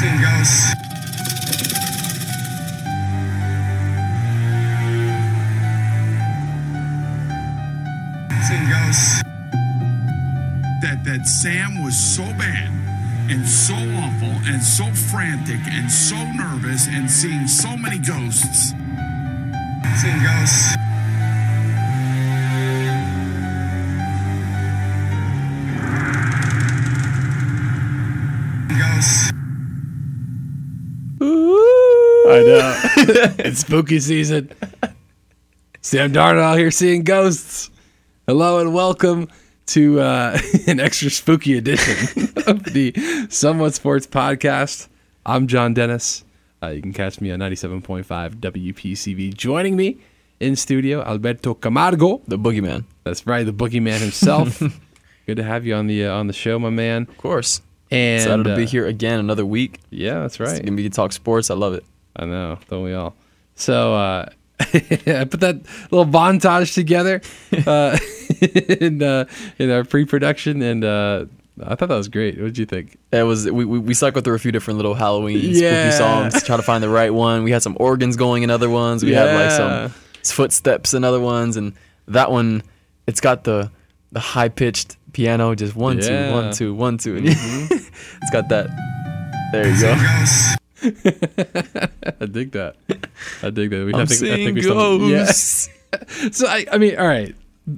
Seen ghosts. Seen ghosts. that that Sam was so bad and so awful and so frantic and so nervous and seeing so many ghosts. Know. it's spooky season. Sam Darnold out here seeing ghosts. Hello and welcome to uh, an extra spooky edition of the Somewhat Sports Podcast. I'm John Dennis. Uh, you can catch me on 97.5 WPCV. Joining me in studio, Alberto Camargo. The boogeyman. That's right, the boogeyman himself. Good to have you on the uh, on the show, my man. Of course. And Excited to be uh, here again another week. Yeah, that's It's right. gonna be talk sports. I love it. I know, don't we all? So uh, I put that little montage together uh, in uh, in our pre-production, and uh, I thought that was great. What did you think? It was we, we, we cycled through a few different little Halloween Yeah. spooky songs to try to find the right one. We had some organs going in other ones. We had like some footsteps in other ones, and that one it's got the the high pitched piano, just one two Yeah. one two one two, and it's got that. There you go. I dig that. I dig that. We, I'm I think, I seeing think we still- ghosts. Yeah. So I, I mean, all right.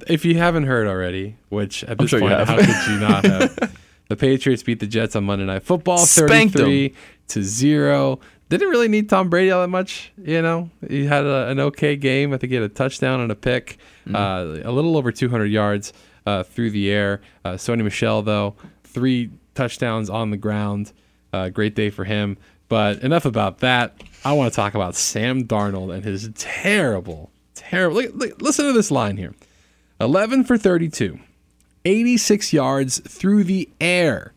If you haven't heard already, which at this sure point, how could you not have? the Patriots beat the Jets on Monday Night Football, Spanked thirty-three to zero. Didn't really need Tom Brady all that much, you know. He had a, an okay game. I think he had a touchdown and a pick, Mm-hmm. uh, a little over 200 yards uh, through the air. Uh, Sony Michel, though, three touchdowns on the ground. Uh, great day for him. But enough about that. I want to talk about Sam Darnold and his terrible, terrible. Look, look, listen to this line here 11 for 32, 86 yards through the air.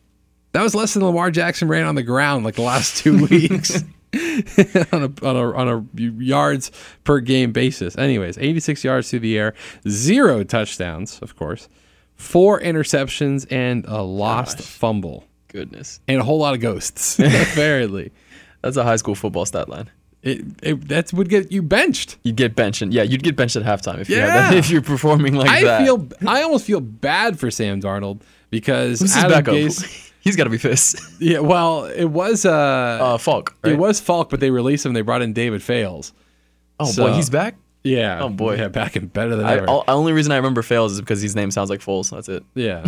That was less than Lamar Jackson ran on the ground like the last two weeks on a, on a on a yards per game basis. Anyways, 86 yards through the air, zero touchdowns, of course, four interceptions and a lost fumble, Goodness, and a whole lot of ghosts. apparently, that's a high school football stat line. it, it that would get you benched. You'd get benched, and yeah, you'd get benched at halftime if you had Yeah. that, if you're performing like I that. feel I almost feel bad for Sam Darnold because Who's Adam backup? Gase- He's got to be pissed. yeah, well, it was uh, Uh, Falk. Right? it was Falk, but they released him. They brought in David Fales. Oh so- boy, he's back. Yeah. Oh, boy. Yeah, back and better than I, ever. all, only reason I remember Fales is because his name sounds like Foles. That's it. Yeah.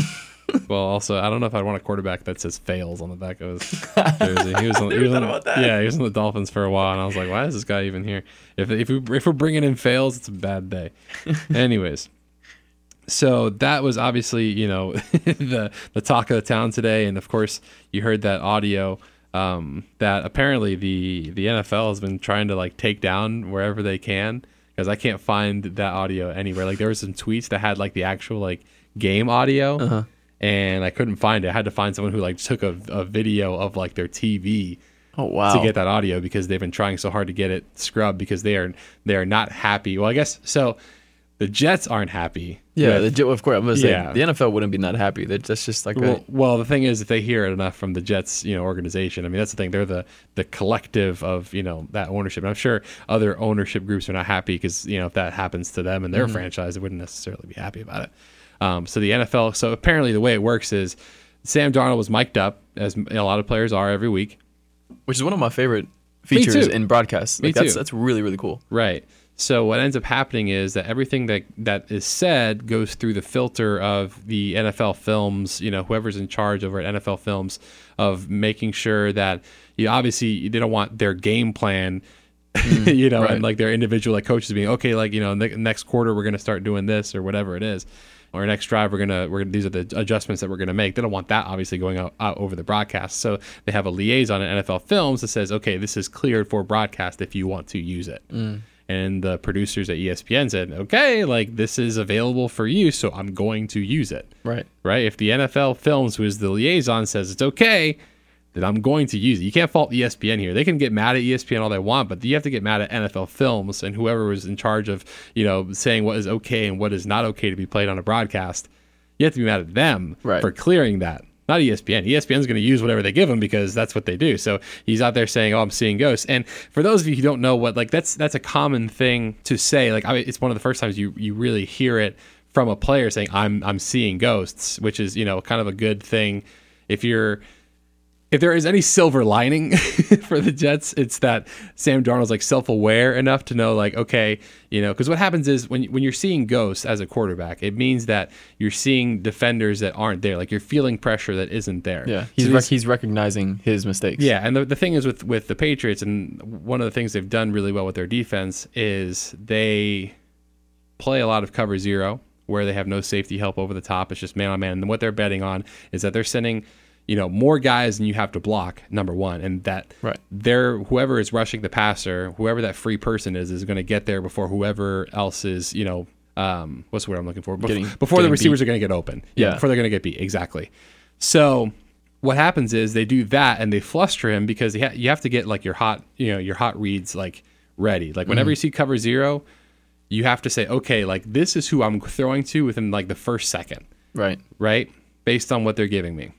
Well, also, I don't know if I'd want a quarterback that says fails on the back of his jersey. He was, on, he was on, about that. Yeah, he was on the Dolphins for a while, and I was like, why is this guy even here? If if, we, if we're bringing in fails, it's a bad day. Anyways, so that was obviously you know the the talk of the town today, and of course you heard that audio. Um, that apparently the the NFL has been trying to like take down wherever they can because I can't find that audio anywhere. Like there was some tweets that had like the actual like game audio, Uh-huh. And I couldn't find it. I had to find someone who like took a, a video of like their TV Oh wow. to get that audio because they've been trying so hard to get it scrubbed because they are they are not happy. Well, I guess so. The Jets aren't happy. yeah, with- the, of course. I'm gonna say Yeah. the NFL wouldn't be not happy. That- That's just like well, a, well, the thing is, if they hear it enough from the Jets, you know, organization. I mean, that's the thing. They're the the collective of you know that ownership. And I'm sure other ownership groups are not happy because you know if that happens to them and their mm-hmm. franchise, they wouldn't necessarily be happy about it. Um, so the NFL. So apparently, the way it works is Sam Darnold was mic'd up, as a lot of players are every week. which is one of my favorite features in broadcasts. Me Like, that's too. that's really really cool. Right. So what ends up happening is that everything that that is said goes through the filter of the NFL Films, you know, whoever's in charge over at NFL Films of making sure that you obviously they don't want their game plan you know, right. and like their individual like coaches being okay, like you know, ne- next quarter we're gonna start doing this or whatever it is, or next drive we're gonna we're gonna these are the adjustments that we're gonna make. They don't want that obviously going out, out over the broadcast, so they have a liaison at NFL Films that says, okay, this is cleared for broadcast if you want to use it. Mm. And the producers at ESPN said, okay, like this is available for you, so I'm going to use it Right. right? If the NFL Films, who is the liaison, says it's okay, then I'm going to use it. You can't fault ESPN here. They can get mad at ESPN all they want, but you have to get mad at NFL Films and whoever was in charge of, you know, saying what is okay and what is not okay to be played on a broadcast. You have to be mad at them Right. for clearing that. not ESPN. ESPN's going to use whatever they give him because that's what they do. So he's out there saying, "Oh, I'm seeing ghosts." And for those of you who don't know what like that's that's a common thing to say. Like I mean, it's one of the first times you you really hear it from a player saying, "I'm I'm seeing ghosts," which is you know kind of a good thing if you're if there is any silver lining for the Jets, it's that Sam Darnold's like self-aware enough to know, like, okay, you know, because what happens is when when you're seeing ghosts as a quarterback, it means that you're seeing defenders that aren't there, like you're feeling pressure that isn't there. Yeah, he's these- rec- he's recognizing his mistakes. yeah, and the, the thing is with with the Patriots, and one of the things they've done really well with their defense is they play a lot of cover zero, where they have no safety help over the top. It's just man on man, and what they're betting on is that they're sending, you know, more guys than you have to block. Number one, and that Right. they're whoever is rushing the passer, whoever that free person is, is going to get there before whoever else is, you know. Um, what's the word I'm looking for? Bef- Getting- before the receivers beat. are going to get open. Yeah. Before they're going to get beat. Exactly. So what happens is they do that and they fluster him because you, ha- you have to get like your hot, you know, your hot reads like ready. Like Mm-hmm. whenever you see cover zero, you have to say, okay, like this is who I'm throwing to within like the first second, right. right? Based on what they're giving me.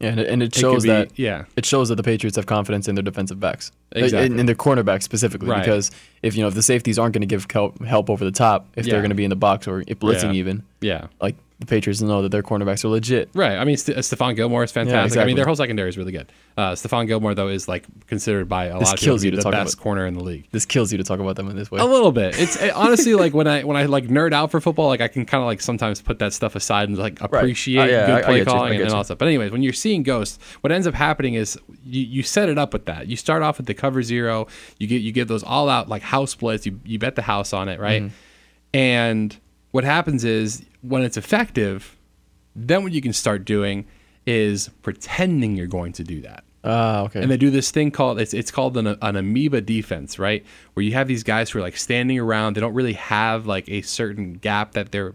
Yeah, and it, and it It shows be- that yeah. it shows that the Patriots have confidence in their defensive backs, uh, Exactly. in, in their cornerbacks specifically. Right. Because if you know if the safeties aren't going to give help, help over the top, if Yeah. they're going to be in the box or if blitzing Yeah. even, Yeah. like the Patriots know that their cornerbacks are legit. Right. I mean, St- Stephon Gilmore is fantastic. I exactly. mean, their whole secondary is really good. Uh, Stephon Gilmore, though, is like considered by a This lot of people kills to you be to the talk best about- corner in the league. This kills you to talk about them in this way. A little bit. It's it, honestly like when I when I like nerd out for football, like I can kind of like sometimes put that stuff aside and like appreciate Oh, yeah, good I- I play. I calling and, and all that stuff. But anyways, when you're seeing ghosts, what ends up happening is you, you set it up with that. You start off with the cover zero. You get you get those all out like house splits. You you bet the house on it, right? Mm-hmm. And what happens is when it's effective, then what you can start doing is pretending you're going to do that Ah, okay. and they do this thing called it's it's called an, an amoeba defense, right? Where you have these guys who are like standing around. They don't really have like a certain gap that they're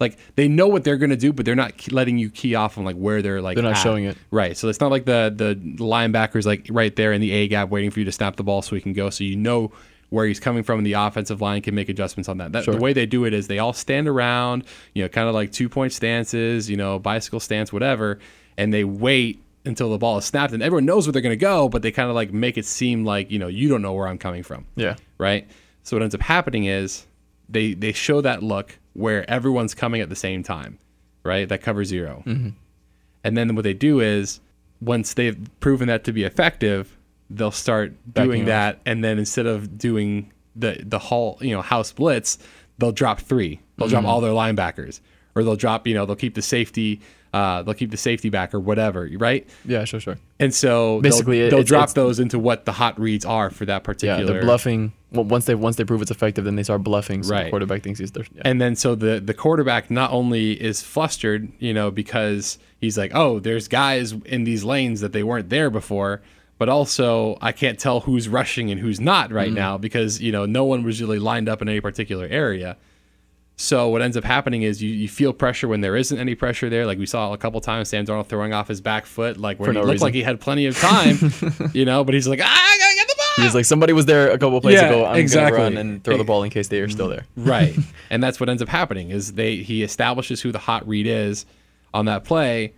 like they know what they're gonna do, but they're not letting you key off on like where they're like. They're not at. showing it. right? So it's not like the the linebackers like right there in the A gap waiting for you to snap the ball so he can go. So you know where he's coming from, and the offensive line can make adjustments on that. that Sure. The way they do it is they all stand around, you know, kind of like two point stances, you know, bicycle stance, whatever, and they wait until the ball is snapped, and everyone knows where they're going to go, but they kind of like make it seem like you know you don't know where I'm coming from, yeah. right? So what ends up happening is they they show that look where everyone's coming at the same time, right? That cover 0 mm-hmm. and then what they do is once they've proven that to be effective, they'll start doing off. that, and then instead of doing the the whole you know house blitz, they'll drop three. They'll drop all their linebackers, or they'll drop you know they'll keep the safety. Uh, they'll keep the safety back or whatever, right? Yeah, sure, sure. And so Basically, they'll, it- they'll it's- drop those into what the hot reads are for that particular. Yeah, they're bluffing. Well, once they once they prove it's effective, then they start bluffing. So Right. the quarterback thinks he's there. Yeah. And then so the the quarterback not only is flustered, you know, because he's like, oh, there's guys in these lanes that they weren't there before, but also I can't tell who's rushing and who's not right now because you know no one was really lined up in any particular area. So what ends up happening is you, you feel pressure when there isn't any pressure there. Like we saw a couple times, Sam Darnold throwing off his back foot, like where For he no looked reason. like he had plenty of time, you know, but he's like, ah, I gotta get the ball. He's like, somebody was there a couple plays Yeah, ago. I'm exactly. gonna run and throw the ball in case they are still there. right and that's what ends up happening is they he establishes who the hot read is on that play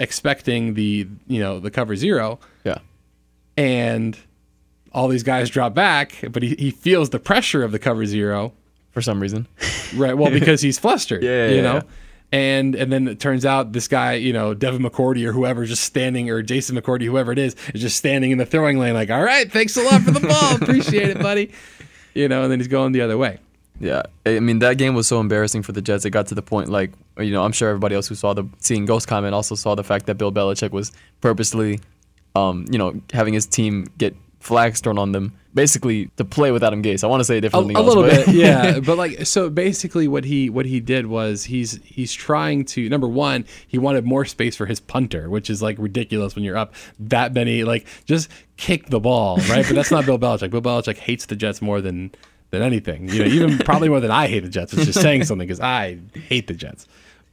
expecting the you know the cover zero Yeah. And all these guys drop back but he, he feels the pressure of the cover zero For some reason. right well because he's flustered Yeah, you know yeah. and and then it turns out this guy you know Devin McCourty or whoever just standing or Jason McCourty whoever it is is just standing in the throwing lane like all right thanks a lot for the ball appreciate it buddy you know and then he's going the other way Yeah, I mean that game was so embarrassing for the Jets. It got to the point like you know I'm sure everybody else who saw the seeing Ghost comment also saw the fact that Bill Belichick was purposely, um, you know, having his team get flags thrown on them, basically to play with Adam Gase. I want to say a, differently. a little bit yeah but like so basically what he what he did was he's he's trying to number one he wanted more space for his punter which is like ridiculous when you're up that many like just kick the ball right but that's not bill belichick bill belichick hates the jets more than than anything you know even probably more than i hate the jets It's just saying something because i hate the jets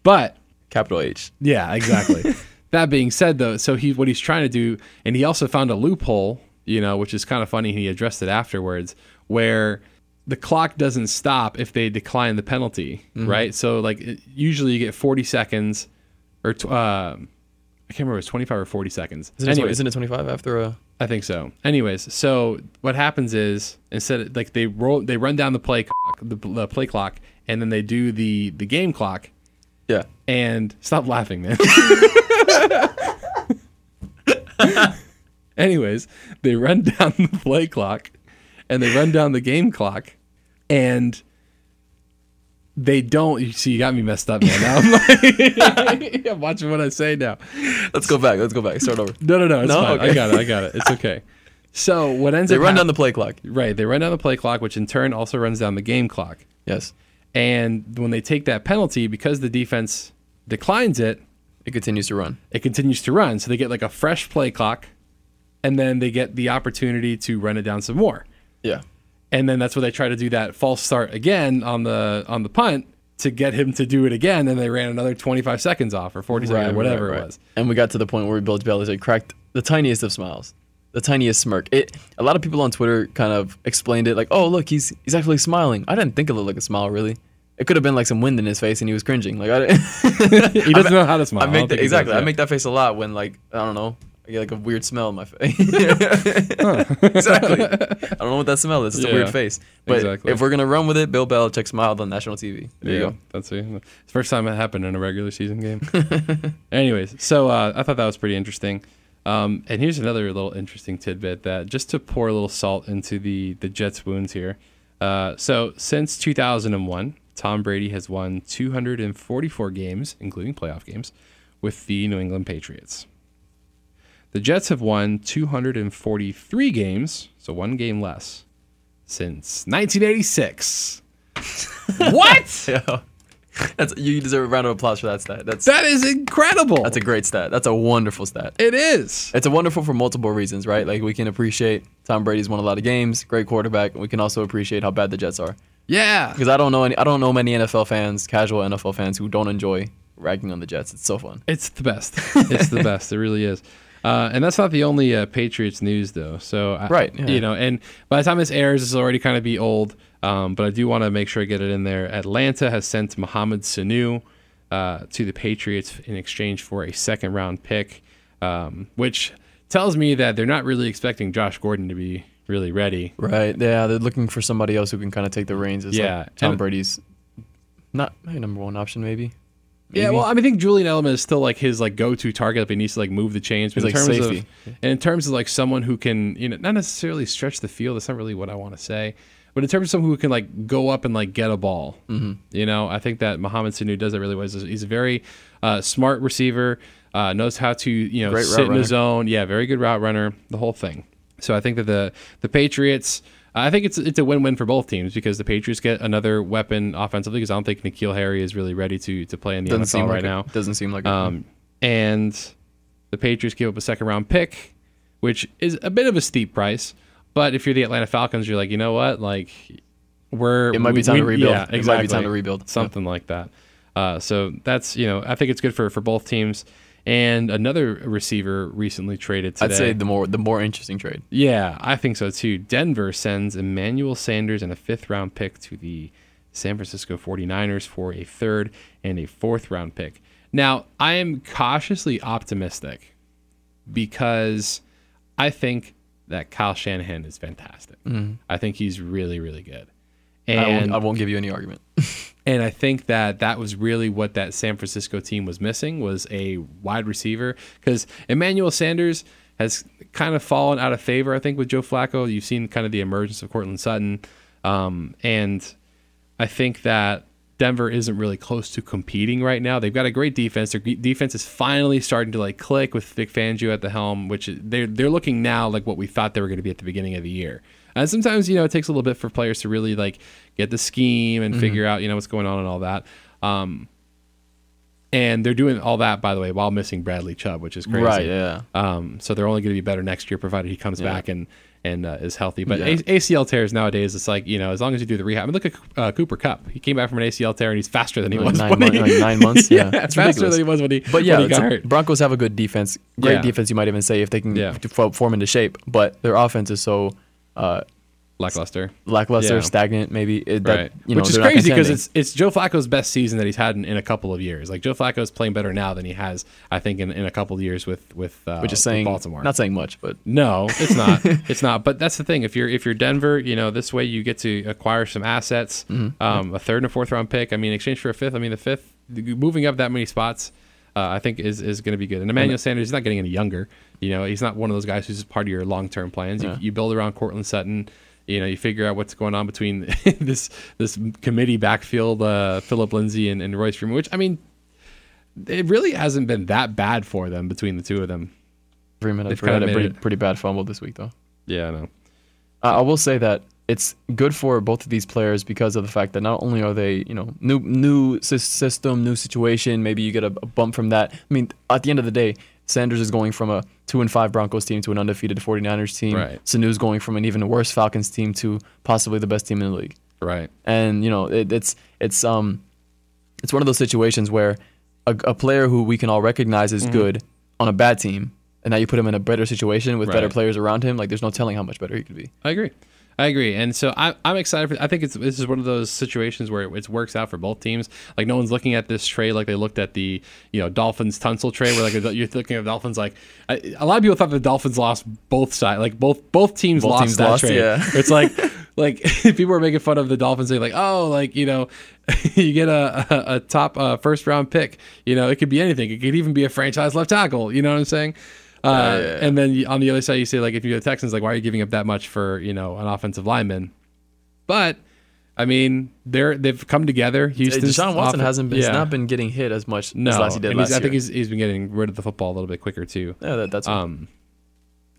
but Capital H. yeah, exactly. That being said, though, so he what he's trying to do, and he also found a loophole, you know, which is kind of funny. He addressed it afterwards, where the clock doesn't stop if they decline the penalty, right? So like it- usually you get 40 seconds or tw- uh, I can't remember. It was 25 or 40 seconds. Isn't, it, Anyways, isn't it 25 after a? I think so. Anyways, so what happens is instead of, like they roll, they run down the play clock, the, the play clock, and then they do the the game clock. Yeah. And stop laughing, man. Anyways, they run down the play clock, and they run down the game clock, and they don't. You see, you got me messed up, man. Now I'm like, I'm watching what I say now. Let's go back. Let's go back. Start over. No, no, no. It's No? fine. I got it. I got it. It's okay. So what ends They up run hap- down the play clock. right? They run down the play clock, which in turn also runs down the game clock. Yes. And when they take that penalty, because the defense declines it, It continues to run. it continues to run. So they get like a fresh play clock, and then they get the opportunity to run it down some more. Yeah. And then that's where they try to do that false start again on the on the punt to get him to do it again. And they ran another 25 seconds off or 40 seconds or whatever right, it was. And we got to the point where Bill Belichick cracked the tiniest of smiles, the tiniest smirk. It. A lot of people on Twitter kind of explained it like, "Oh, look, he's he's actually smiling." I didn't think it looked like a smile, really. It could have been like some wind in his face and he was cringing. Like I, He doesn't know how to smile. I make think that, he does, exactly. I make that face a lot when like I don't know. I get like a weird smell in my face. exactly. I don't know what that smell is. It's a weird face. But exactly. if we're gonna run with it, Bill Belichick smiled on national TV. There you go. That's it. It's the first time it happened in a regular season game. Anyways, so uh, I thought that was pretty interesting. Um, and here's another little interesting tidbit that just to pour a little salt into the the Jets' wounds here. Uh, so since 2001, Tom Brady has won 244 games, including playoff games, with the New England Patriots. The Jets have won 243 games, so one game less, since 1986. what? Yeah. That's you deserve a round of applause for that stat. That's That is incredible. that's a great stat. That's a wonderful stat. it is. It's a wonderful for multiple reasons, right? Like we can appreciate Tom Brady's won a lot of games, great quarterback, and we can also appreciate how bad the Jets are. Yeah. Because I don't know any I don't know many NFL fans, casual NFL fans who don't enjoy ragging on the Jets. It's so fun. It's the best. It's the best. It really is. Uh, and that's not the only uh, Patriots news, though. So, I, Right, yeah. you know, and by the time this airs, it's already kind of be old. Um, but I do want to make sure I get it in there. Atlanta has sent Mohamed Sanu uh, to the Patriots in exchange for a second round pick, um, which tells me that they're not really expecting Josh Gordon to be really ready. Right. Yeah, they're looking for somebody else who can kind of take the reins as Yeah, like Tom and- Brady's not maybe number one option, maybe. Yeah, well, I mean, I think Julian Edelman is still like his like go-to target, but he needs to like move the chains. But He's in like terms safety. of and in terms of like someone who can, you know, not necessarily stretch the field. That's not really what I want to say. But in terms of someone who can like go up and like get a ball, Mm-hmm. you know, I think that Mohamed Sanu does that really well. He's a, very uh, smart receiver, uh, knows how to you know Great sit in the runner. zone. Yeah, very good route runner. The whole thing. So I think that the the Patriots. I think it's it's a win-win for both teams because the Patriots get another weapon offensively because I don't think N'Keal Harry is really ready to to play in the Doesn't NFL seem like right it. now. Doesn't seem like it. Um, and the Patriots give up a second round pick, which is a bit of a steep price. But if you're the Atlanta Falcons, you're like, you know what, like we're It might be we- time to rebuild. Yeah, It might be exactly. time to rebuild. something like that. Uh, so that's you know I think it's good for for both teams. And another receiver recently traded today. I'd say the more the more interesting trade. Yeah, I think so too. Denver sends Emmanuel Sanders and a fifth round pick to the San Francisco 49ers for a third and a fourth round pick. Now, I am cautiously optimistic because I think that Kyle Shanahan is fantastic. I think he's really, really good. Mm-hmm. I won't, And I won't give you any argument. and I think that that was really what that San Francisco team was missing was a wide receiver because Emmanuel Sanders has kind of fallen out of favor. I think with Joe Flacco, you've seen kind of the emergence of Courtland Sutton, um, and I think that Denver isn't really close to competing right now. They've got a great defense. Their defense is finally starting to like click with Vic Fangio at the helm, which they're they're looking now like what we thought they were going to be at the beginning of the year. And sometimes you know it takes a little bit for players to really like get the scheme and figure out you know what's going on and all that. Um, and they're doing all that by the way while missing Bradley Chubb, which is crazy. Right, yeah. Um, so they're only going to be better next year, provided he comes back and and uh, is healthy. But Yeah. A- ACL tears nowadays, it's like you know, as long as you do the rehab. I mean, look at uh, Cooper Kupp. He came back from an ACL tear and he's faster than he Like was nine when mon- he, like nine months? Yeah, it's faster ridiculous. than he was when he But yeah, he got hurt. Broncos have a good defense, great Yeah. defense. You might even say if they can Yeah. f- form into shape. But their offense is so uh, lackluster. lackluster, Yeah. stagnant, maybe. It, that, right. You know, Which is crazy because it's it's Joe Flacco's best season that he's had in, in a couple of years. Like Joe Flacco's playing better now than he has, I think, in, in a couple of years with with uh, which is with saying Baltimore. not saying much, but No, it's not. it's not. But that's the thing. If you're if you're Denver, you know this way you get to acquire some assets, Mm-hmm. um, a third and a fourth round pick. I mean, in exchange for a fifth. I mean, the fifth moving up that many spots, uh, I think is is going to be good. And Emmanuel Sanders is not getting any younger. You know, he's not one of those guys who's just part of your long term plans. You, Yeah. you build around Courtland Sutton. You know, you figure out what's going on between this this committee backfield, uh, Philip Lindsay and, and Royce Freeman. Which I mean, it really hasn't been that bad for them between the two of them. Freeman They've had, had a pretty, pretty bad fumble this week, though. Yeah, I know. Uh, I will say that it's good for both of these players because of the fact that not only are they, you know, new new system, new situation, maybe you get a, a bump from that. I mean, at the end of the day, Sanders is going from a 2 and 5 Broncos team to an undefeated 49ers team. Right. Sanu's going from an even worse Falcons team to possibly the best team in the league. Right. and you know it, it's it's um it's one of those situations where a, a player who we can all recognize Mm-hmm. is good on a bad team and now you put him in a better situation with better players around him like there's no telling how much better he could be I agree. I agree, and so I, I'm excited. For, I think it's this is one of those situations where it, works out for both teams. Like no one's looking at this trade like they looked at the you know Dolphins Tunsil trade, where like you're thinking of Dolphins like I, a lot of people thought the Dolphins lost both sides, like both both teams Both lost teams that lost, trade. yeah. It's like like people were making fun of the Dolphins, saying like oh like you know you get a a, a top uh, first round pick, you know it could be anything. It could even be a franchise left tackle. You know what I'm saying? Uh, yeah, yeah. And then on the other side, you say like, if you're the Texans, like, why are you giving up that much for you know an offensive lineman? But I mean, they're they've come together. Houston. Deshaun Watson hasn't been, has not been getting hit as much no. as last he did and last he's, I think he's he's been getting rid of the football a little bit quicker too. yeah, that, that's Um,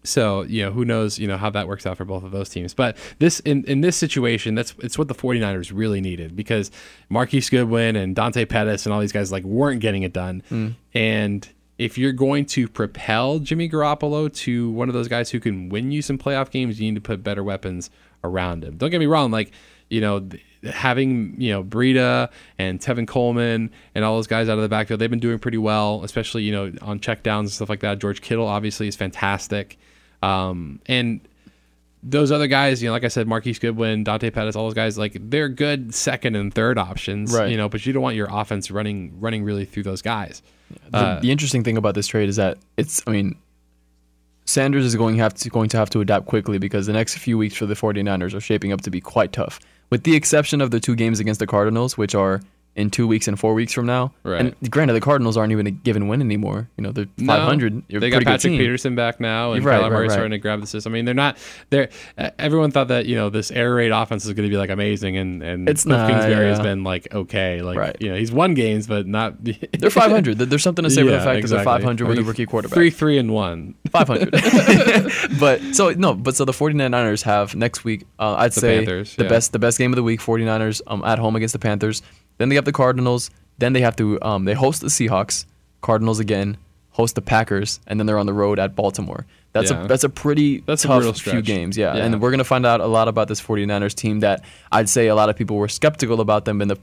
so you know who knows you know how that works out for both of those teams. But this in, in this situation, that's it's what the 49ers really needed because Marquise Goodwin and Dante Pettis and all these guys like weren't getting it done. Hmm. And if you're going to propel Jimmy Garoppolo to one of those guys who can win you some playoff games, you need to put better weapons around him. Don't get me wrong, like you know. Having you know Breida and Tevin Coleman and all those guys out of the backfield, they've been doing pretty well, especially you know on checkdowns and stuff like that. George Kittle obviously is fantastic. Um, and those other guys, you know, like I said, Marquise Goodwin, Dante Pettis, all those guys, like they're good second and third options, Right. You know, but you don't want your offense running running really through those guys. The, Uh, the interesting thing about this trade is that it's I mean Sanders is going have to going to have to adapt quickly because the next few weeks for the 49ers are shaping up to be quite tough. With the exception of the two games against the Cardinals, which are in two weeks and four weeks from now. Right. And granted, the Cardinals aren't even a given win anymore. You know, they're 500. No, You're a they got Patrick. Peterson back now, and Right, Kyler right, Murray's right. starting to grab the system. I mean, they're not. They're everyone thought that you know this air raid offense is going to be like amazing, and and It's Cliff not, Kingsbury has been like okay, like Right. you know he's won games, but not. They're 500. There's something to say for the Yeah, fact that they're exactly. 500 with a rookie quarterback. Three, three, and one. 500. but so no, but so the 49ers have next week. Uh, I'd The say Panthers, the yeah. best the best game of the week. 49ers um, at home against the Panthers. Then they have the Cardinals. Then they have to um, they host the Seahawks. Cardinals again. Host the Packers, and then they're on the road at Baltimore. That's Yeah. a that's a pretty That's a tough brutal few games. Yeah. Yeah. and we're gonna find out a lot about this 49ers team that I'd say a lot of people were skeptical about them in the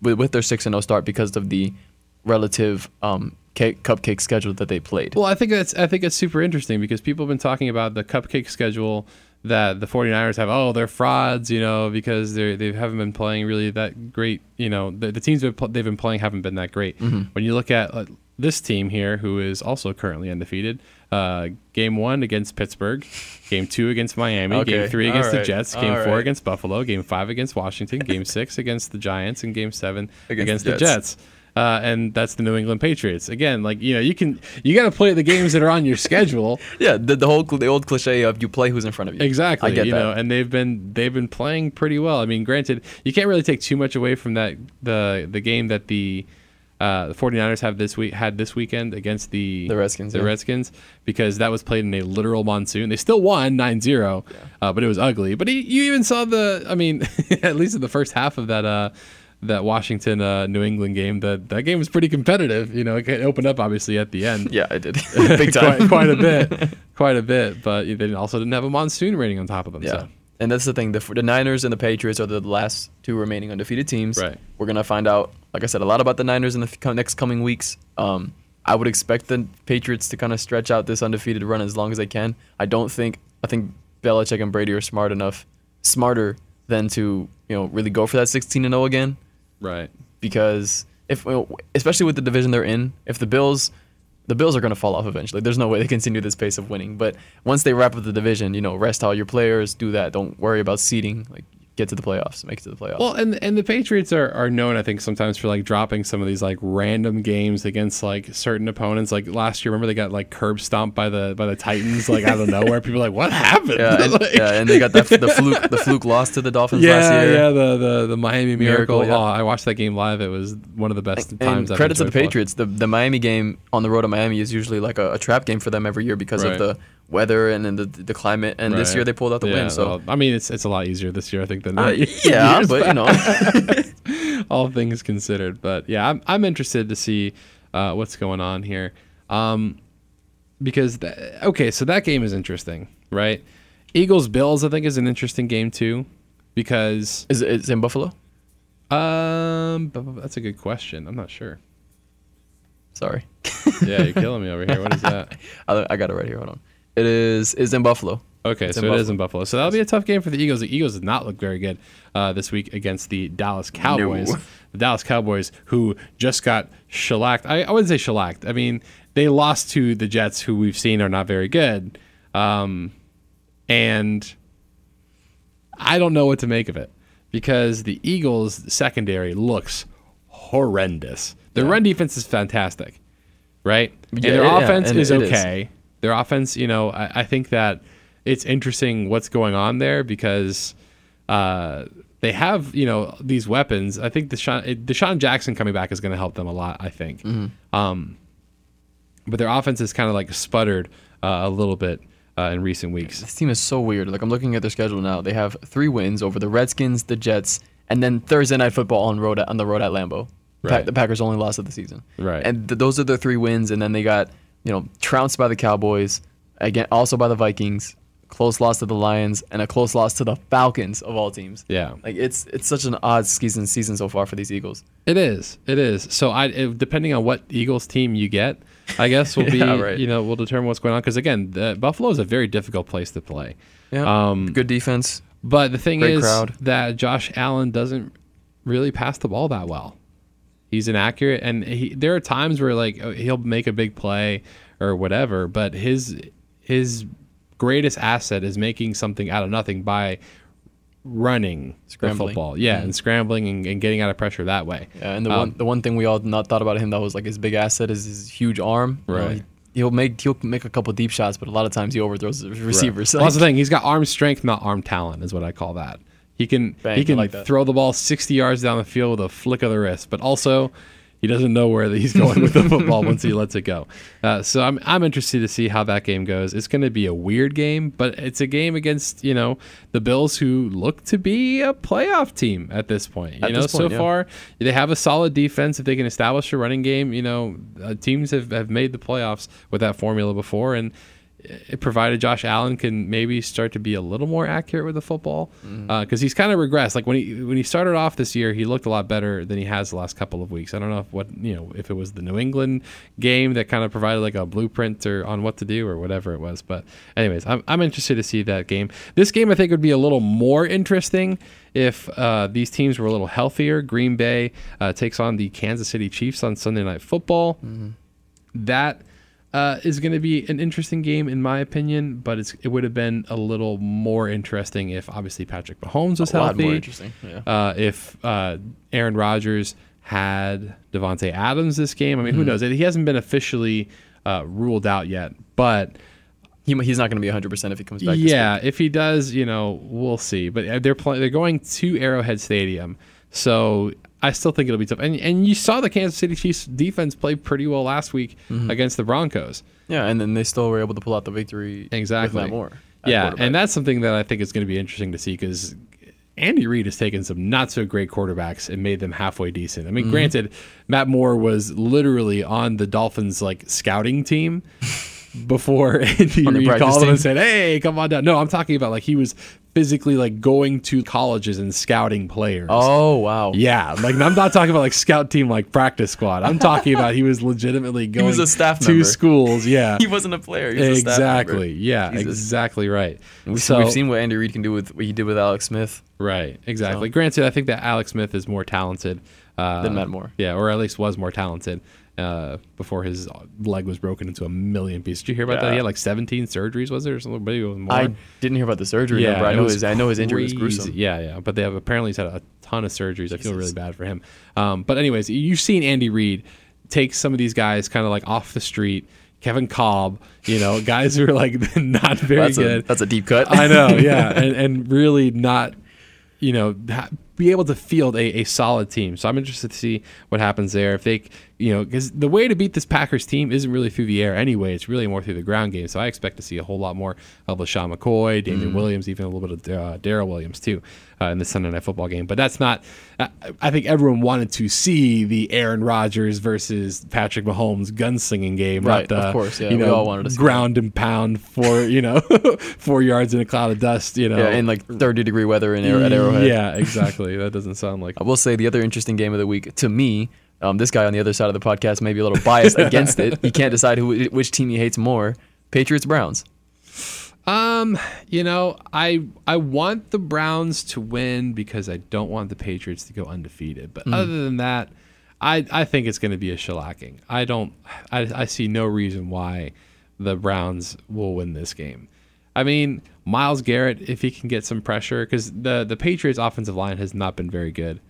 with, with their six and zero start because of the relative um, cake, cupcake schedule that they played. Well, I think that's I think it's super interesting because people have been talking about the cupcake schedule that the 49ers have. Oh, they're frauds, you know, because they they haven't been playing really that great. You know, the, the teams they've been playing haven't been that great. Mm-hmm. When you look at uh, this team here, who is also currently undefeated, uh, game one against Pittsburgh, game two against Miami, Okay, game three against the Jets, game all four right. against Buffalo, game five against Washington, game six against the Giants, and game seven Against against, the the Jets. Uh, and that's the New England Patriots. Again, like you know, you can you got to play the games that are on your schedule. Yeah, the, the whole the old cliche of you play who's in front of you. Exactly. I get you that. know, and they've been they've been playing pretty well. I mean, granted, you can't really take too much away from that the the game that the uh, the 49ers have this week had this weekend against the The Redskins, The yeah. Redskins because that was played in a literal monsoon. They still won 9-0, uh, but it was ugly. But he, you even saw the I mean, at least in the first half of that uh that Washington uh, New England game, that that game was pretty competitive. You know, it opened up obviously at the end. Yeah, it did. Big time. quite, quite a bit, quite a bit. But they also didn't have a monsoon raining on top of them. Yeah. So. And that's the thing. The, the Niners and the Patriots are the last two remaining undefeated teams. Right. We're gonna find out, like I said, a lot about the Niners in the f- next coming weeks. Um, I would expect the Patriots to kind of stretch out this undefeated run as long as they can. I don't think. I think Belichick and Brady are smart enough, smarter than to you know really go for that 16 and 0 again Right. because if especially with the division they're in, if the Bills the Bills are going to fall off eventually. There's no way they continue this pace of winning. But once they wrap up the division, you know, rest all your players, do that. Don't worry about seeding. Like get to the playoffs, make it to the playoffs. Well, and and the Patriots are, are known, I think, sometimes for like dropping some of these like random games against like certain opponents. Like last year, remember they got like curb stomped by the by the Titans like out of nowhere. People are like, what happened? yeah, and, Like- yeah, and they got that the fluke the fluke loss to the Dolphins yeah, last year. yeah, the, the the Miami Miracle. Miracle, yeah. Oh, I watched that game live. It was one of the best And times. I've credit to the Patriots. The the Miami game on the road to Miami is usually like a, a trap game for them every year because Right. of the weather and then the the climate. And this year they pulled out the Yeah, win. So well, I mean, it's it's a lot easier this year, I think, than uh, yeah, but you know, all things considered. But yeah, I'm I'm interested to see uh, what's going on here, um, because th- okay, so that game is interesting, right? Eagles Bills, I think, is an interesting game too, because is it in Buffalo? um, that's a good question. I'm not sure. Sorry, Yeah, you're killing me over here. What is that? I, I got it right here. Hold on. It is is in Buffalo. Okay, It's so it is in Buffalo. So that'll be a tough game for the Eagles. The Eagles did not look very good uh, this week against the Dallas Cowboys. No. The Dallas Cowboys, who just got shellacked. I, I wouldn't say shellacked. I mean, they lost to the Jets, who we've seen are not very good. Um, and I don't know what to make of it because the Eagles' secondary looks horrendous. Their run defense is fantastic, right? and their yeah, offense and is it is. Their offense, you know, I, I think that it's interesting what's going on there because uh, they have, you know, these weapons. I think DeSean, DeSean Jackson coming back is going to help them a lot. I think, Mm-hmm. um, but their offense is kind of like sputtered uh, a little bit uh, in recent weeks. This team is so weird. Like I'm looking at their schedule now. They have three wins over the Redskins, the Jets, and then Thursday night football on road at, on the road at Lambeau. Pa- the Packers only lost of the season. Right. And th- those are their three wins, and then they got you know trounced by the Cowboys, again also by the Vikings, close loss to the Lions, and a close loss to the Falcons of all teams. Yeah. Like it's it's such an odd season season so far for these Eagles. It is. It is. So I, if, depending on what Eagles team you get, I guess will be, Yeah, right. you know, will determine what's going on. Because again, the, Buffalo is a very difficult place to play. Yeah. Um, Good defense. But the thing Great is crowd. that Josh Allen doesn't really pass the ball that well. He's inaccurate, and he, there are times where like oh, he'll make a big play or whatever, but his his greatest asset is making something out of nothing by running the football. Yeah, and scrambling and, and getting out of pressure that way. Yeah, and the Um, one the one thing we all not thought about him that was like his big asset is his huge arm. You know, Right. he, he'll make he'll make a couple deep shots, but a lot of times he overthrows the receivers. Well, that's the thing. He's got arm strength, not arm talent, is what I call that. He can Bang, he can like throw the ball 60 yards down the field with a flick of the wrist, but also he doesn't know where he's going with the football once he lets it go. Uh, so I'm I'm interested to see how that game goes. It's going to be a weird game, but it's a game against you know the Bills, who look to be a playoff team at this point. You At know, point, so yeah. far they have a solid defense. If they can establish a running game, you know, uh, teams have, have made the playoffs with that formula before, and provided Josh Allen can maybe start to be a little more accurate with the football because he's kind of regressed. Like when he when he started off this year, he looked a lot better than he has the last couple of weeks. I don't know if what you know if it was the New England game that kind of provided like a blueprint or on what to do or whatever it was. But anyways, I'm I'm interested to see that game. This game I think would be a little more interesting if uh, these teams were a little healthier. Green Bay uh, takes on the Kansas City Chiefs on Sunday Night Football that uh, is going to be an interesting game in my opinion, but it's, it would have been a little more interesting if obviously Patrick Mahomes was a lot healthy. more interesting. Yeah. Uh, if uh, Aaron Rodgers had Davante Adams this game, I mean, who Mm-hmm. knows? He hasn't been officially uh, ruled out yet, but He, he's not going to be 100 percent if he comes back. this yeah, if he does, you know, we'll see. But uh, they're playing. They're going to Arrowhead Stadium, so I still think it'll be tough. And and you saw the Kansas City Chiefs defense play pretty well last week Mm-hmm. against the Broncos. Yeah, and then they still were able to pull out the victory. Exactly. With Matt Moore. Yeah, and that's something that I think is going to be interesting to see because Andy Reid has taken some not so great quarterbacks and made them halfway decent. I mean, Mm-hmm. granted, Matt Moore was literally on the Dolphins like scouting team, before Andy Reid called him and said, "Hey, come on down." No, I'm talking about like he was physically like going to colleges and scouting players. Oh wow. Yeah, like I'm not talking about like scout team like practice squad. I'm talking about he was legitimately going was a staff to member. schools. Yeah, He wasn't a player. He was a staff member. exactly. Yeah, Jesus. exactly right. We've, so we've seen what Andy Reid can do with what he did with Alex Smith. Right, exactly. Granted, I think that Alex Smith is more talented uh, Than Matt Moore. Yeah, or at least was more talented. Uh, before his leg was broken into a million pieces. Did you hear about that? Yeah. He had like 17 surgeries. Was there or something? Maybe it was more. I didn't hear about the surgery. number. I know his. I know his injury was gruesome. Yeah, yeah. But they have apparently he's had a ton of surgeries. I feel really bad for him. Um, but anyways, you've seen Andy Reid take some of these guys kind of like off the street. Kevin Kolb, you know, guys who are like not very That's a good. that's a deep cut. I know, yeah, and and really not, you know, be able to field a, a solid team. So I'm interested to see what happens there. If they, you know, because the way to beat this Packers team isn't really through the air anyway. It's really more through the ground game. So I expect to see a whole lot more of LeSean McCoy, Damien Williams, even a little bit of uh, Darrel Williams too uh, in the Sunday Night Football game. But that's not. I, I think everyone wanted to see the Aaron Rodgers versus Patrick Mahomes gunslinging game, Right, not of course, yeah, you we know all wanted to see that. ground and pound for you know four yards in a cloud of dust. You know, yeah, in like 30 degree weather in Arrowhead. yeah, exactly. That doesn't sound like I will say the other interesting game of the week to me. Um, this guy on the other side of the podcast may be a little biased against it. He can't decide who which team he hates more. Patriots Browns. Um, you know, I I want the Browns to win because I don't want the Patriots to go undefeated. But other than that, I I think it's going to be a shellacking. I don't I I see no reason why the Browns will win this game. I mean, Myles Garrett if he can get some pressure cuz the the Patriots offensive line has not been very good.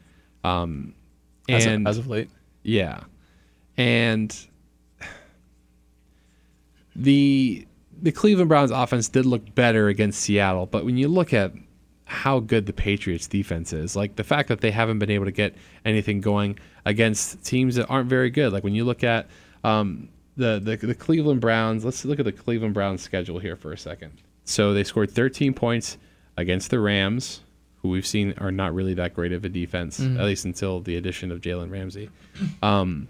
Um As, and of, as of late. yeah. And the the Cleveland Browns offense did look better against Seattle, but when you look at how good the Patriots defense is, like the fact that they haven't been able to get anything going against teams that aren't very good. Like when you look at um, the, the the Cleveland Browns, let's look at the Cleveland Browns schedule here for a second. So they scored 13 points against the Rams, who we've seen are not really that great of a defense, at least until the addition of Jalen Ramsey. Um,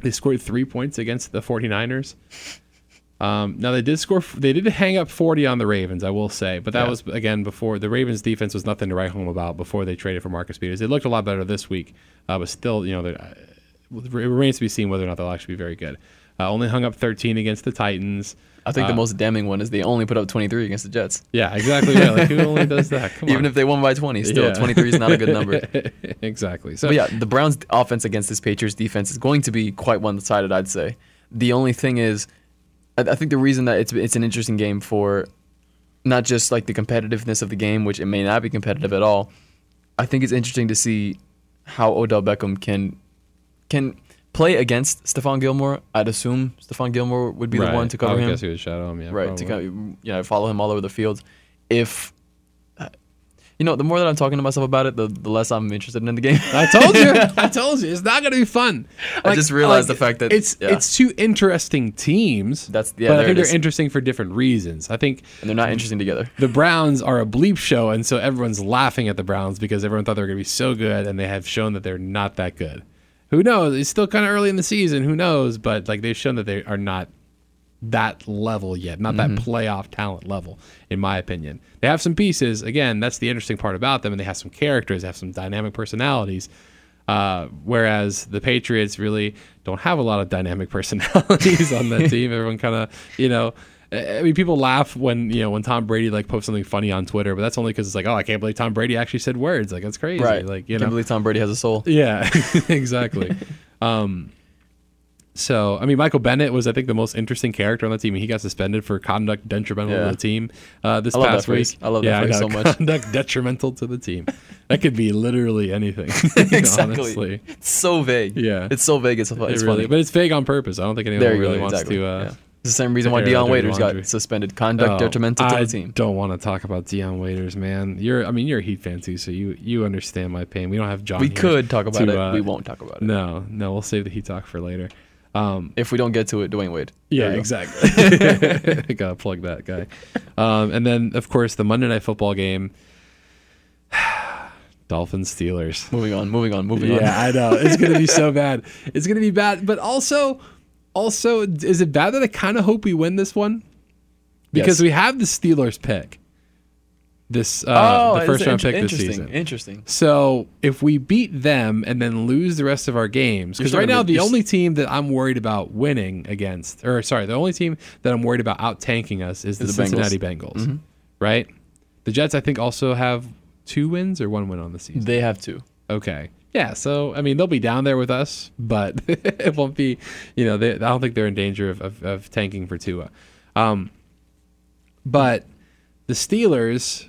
they scored three points against the 49ers. Um, now they did score. They did hang up 40 on the Ravens, I will say, but that Yeah. was again before the Ravens' defense was nothing to write home about before they traded for Marcus Peters. They looked a lot better this week, uh, but still, you know, it remains to be seen whether or not they'll actually be very good. Uh, only hung up 13 against the Titans. I think the Uh, most damning one is they only put up 23 against the Jets. Yeah, exactly. Yeah, like who only does that? Come Even on. if they won by 20, still Yeah. 23 is not a good number. exactly. So But yeah, the Browns' offense against this Patriots defense is going to be quite one-sided, I'd say. The only thing is, I, I think the reason that it's it's an interesting game for not just like the competitiveness of the game, which it may not be competitive at all. I think it's interesting to see how Odell Beckham can can play against Stephon Gilmore. I'd assume Stephon Gilmore would be the one to I cover would him guess he would shadow him. Yeah, right to probably. kind of, you know follow him all over the field if uh, you know the more that i'm talking to myself about it the, the less i'm interested in the game I told you. I told you. It's not going to be fun. I just realized the fact that- it's yeah. it's two interesting teams. That's- yeah, but I think they're is. interesting for different reasons. I think and they're not interesting together the Browns are a bleep show, and so everyone's laughing at the Browns because everyone thought they were going to be so good, and they have shown that they're not that good. Who knows? It's still kind of early in the season. Who knows? But like they've shown that they are not that level yet, not that playoff talent level, in my opinion. They have some pieces. Again, that's the interesting part about them, and they have some characters, they have some dynamic personalities. Uh, whereas the Patriots really don't have a lot of dynamic personalities on that team. Everyone kind of, you know, I mean, people laugh when you know when Tom Brady like posts something funny on Twitter, but that's only because it's like, oh, I can't believe Tom Brady actually said words. Like that's crazy. right Like you can't know, believe tom brady has a soul yeah, exactly. um, so I mean, Michael Bennett was I think the most interesting character on the team. He got suspended for conduct detrimental Yeah. to the team uh, this that past week. phrase. I love that phrase so much. Conduct detrimental to the team. That could be literally anything. exactly Honestly. it's so vague Yeah. it's so vague it's, It really, funny but it's vague on purpose. I don't think anyone really wants to. Uh, yeah. It's the same reason why Dion Waiters laundry. got suspended conduct Oh, detrimental to I the team don't want to talk about Dion Waiters, man. You're, I mean, you're a Heat fan too, so you you understand my pain. We don't have John. we could talk about to, it uh, we won't talk about it No, no, we'll save the Heat talk for later. Um, if we don't get to it Dwyane Wade yeah, There you go. exactly. Gotta plug that guy. Um, and then, of course, the Monday Night Football game. Dolphins Steelers. moving on moving on moving on Yeah, I know. It's gonna be so bad. It's gonna be bad, but also Also, is it bad that I kind of hope we win this one? Because Yes. we have the Steelers pick. This uh, Oh, the first round pick this season. Interesting. So if we beat them and then lose the rest of our games, because right now be- the only team that I'm worried about winning against, or sorry, the only team that I'm worried about out tanking us is the, the Bengals. Mm-hmm. Cincinnati Bengals. Right? The Jets, I think, also have two wins or one win on the season. They have two. Okay. Yeah, so I mean they'll be down there with us, but it won't be. You know, they, I don't think they're in danger of, of, of tanking for Tua. Um, but the Steelers,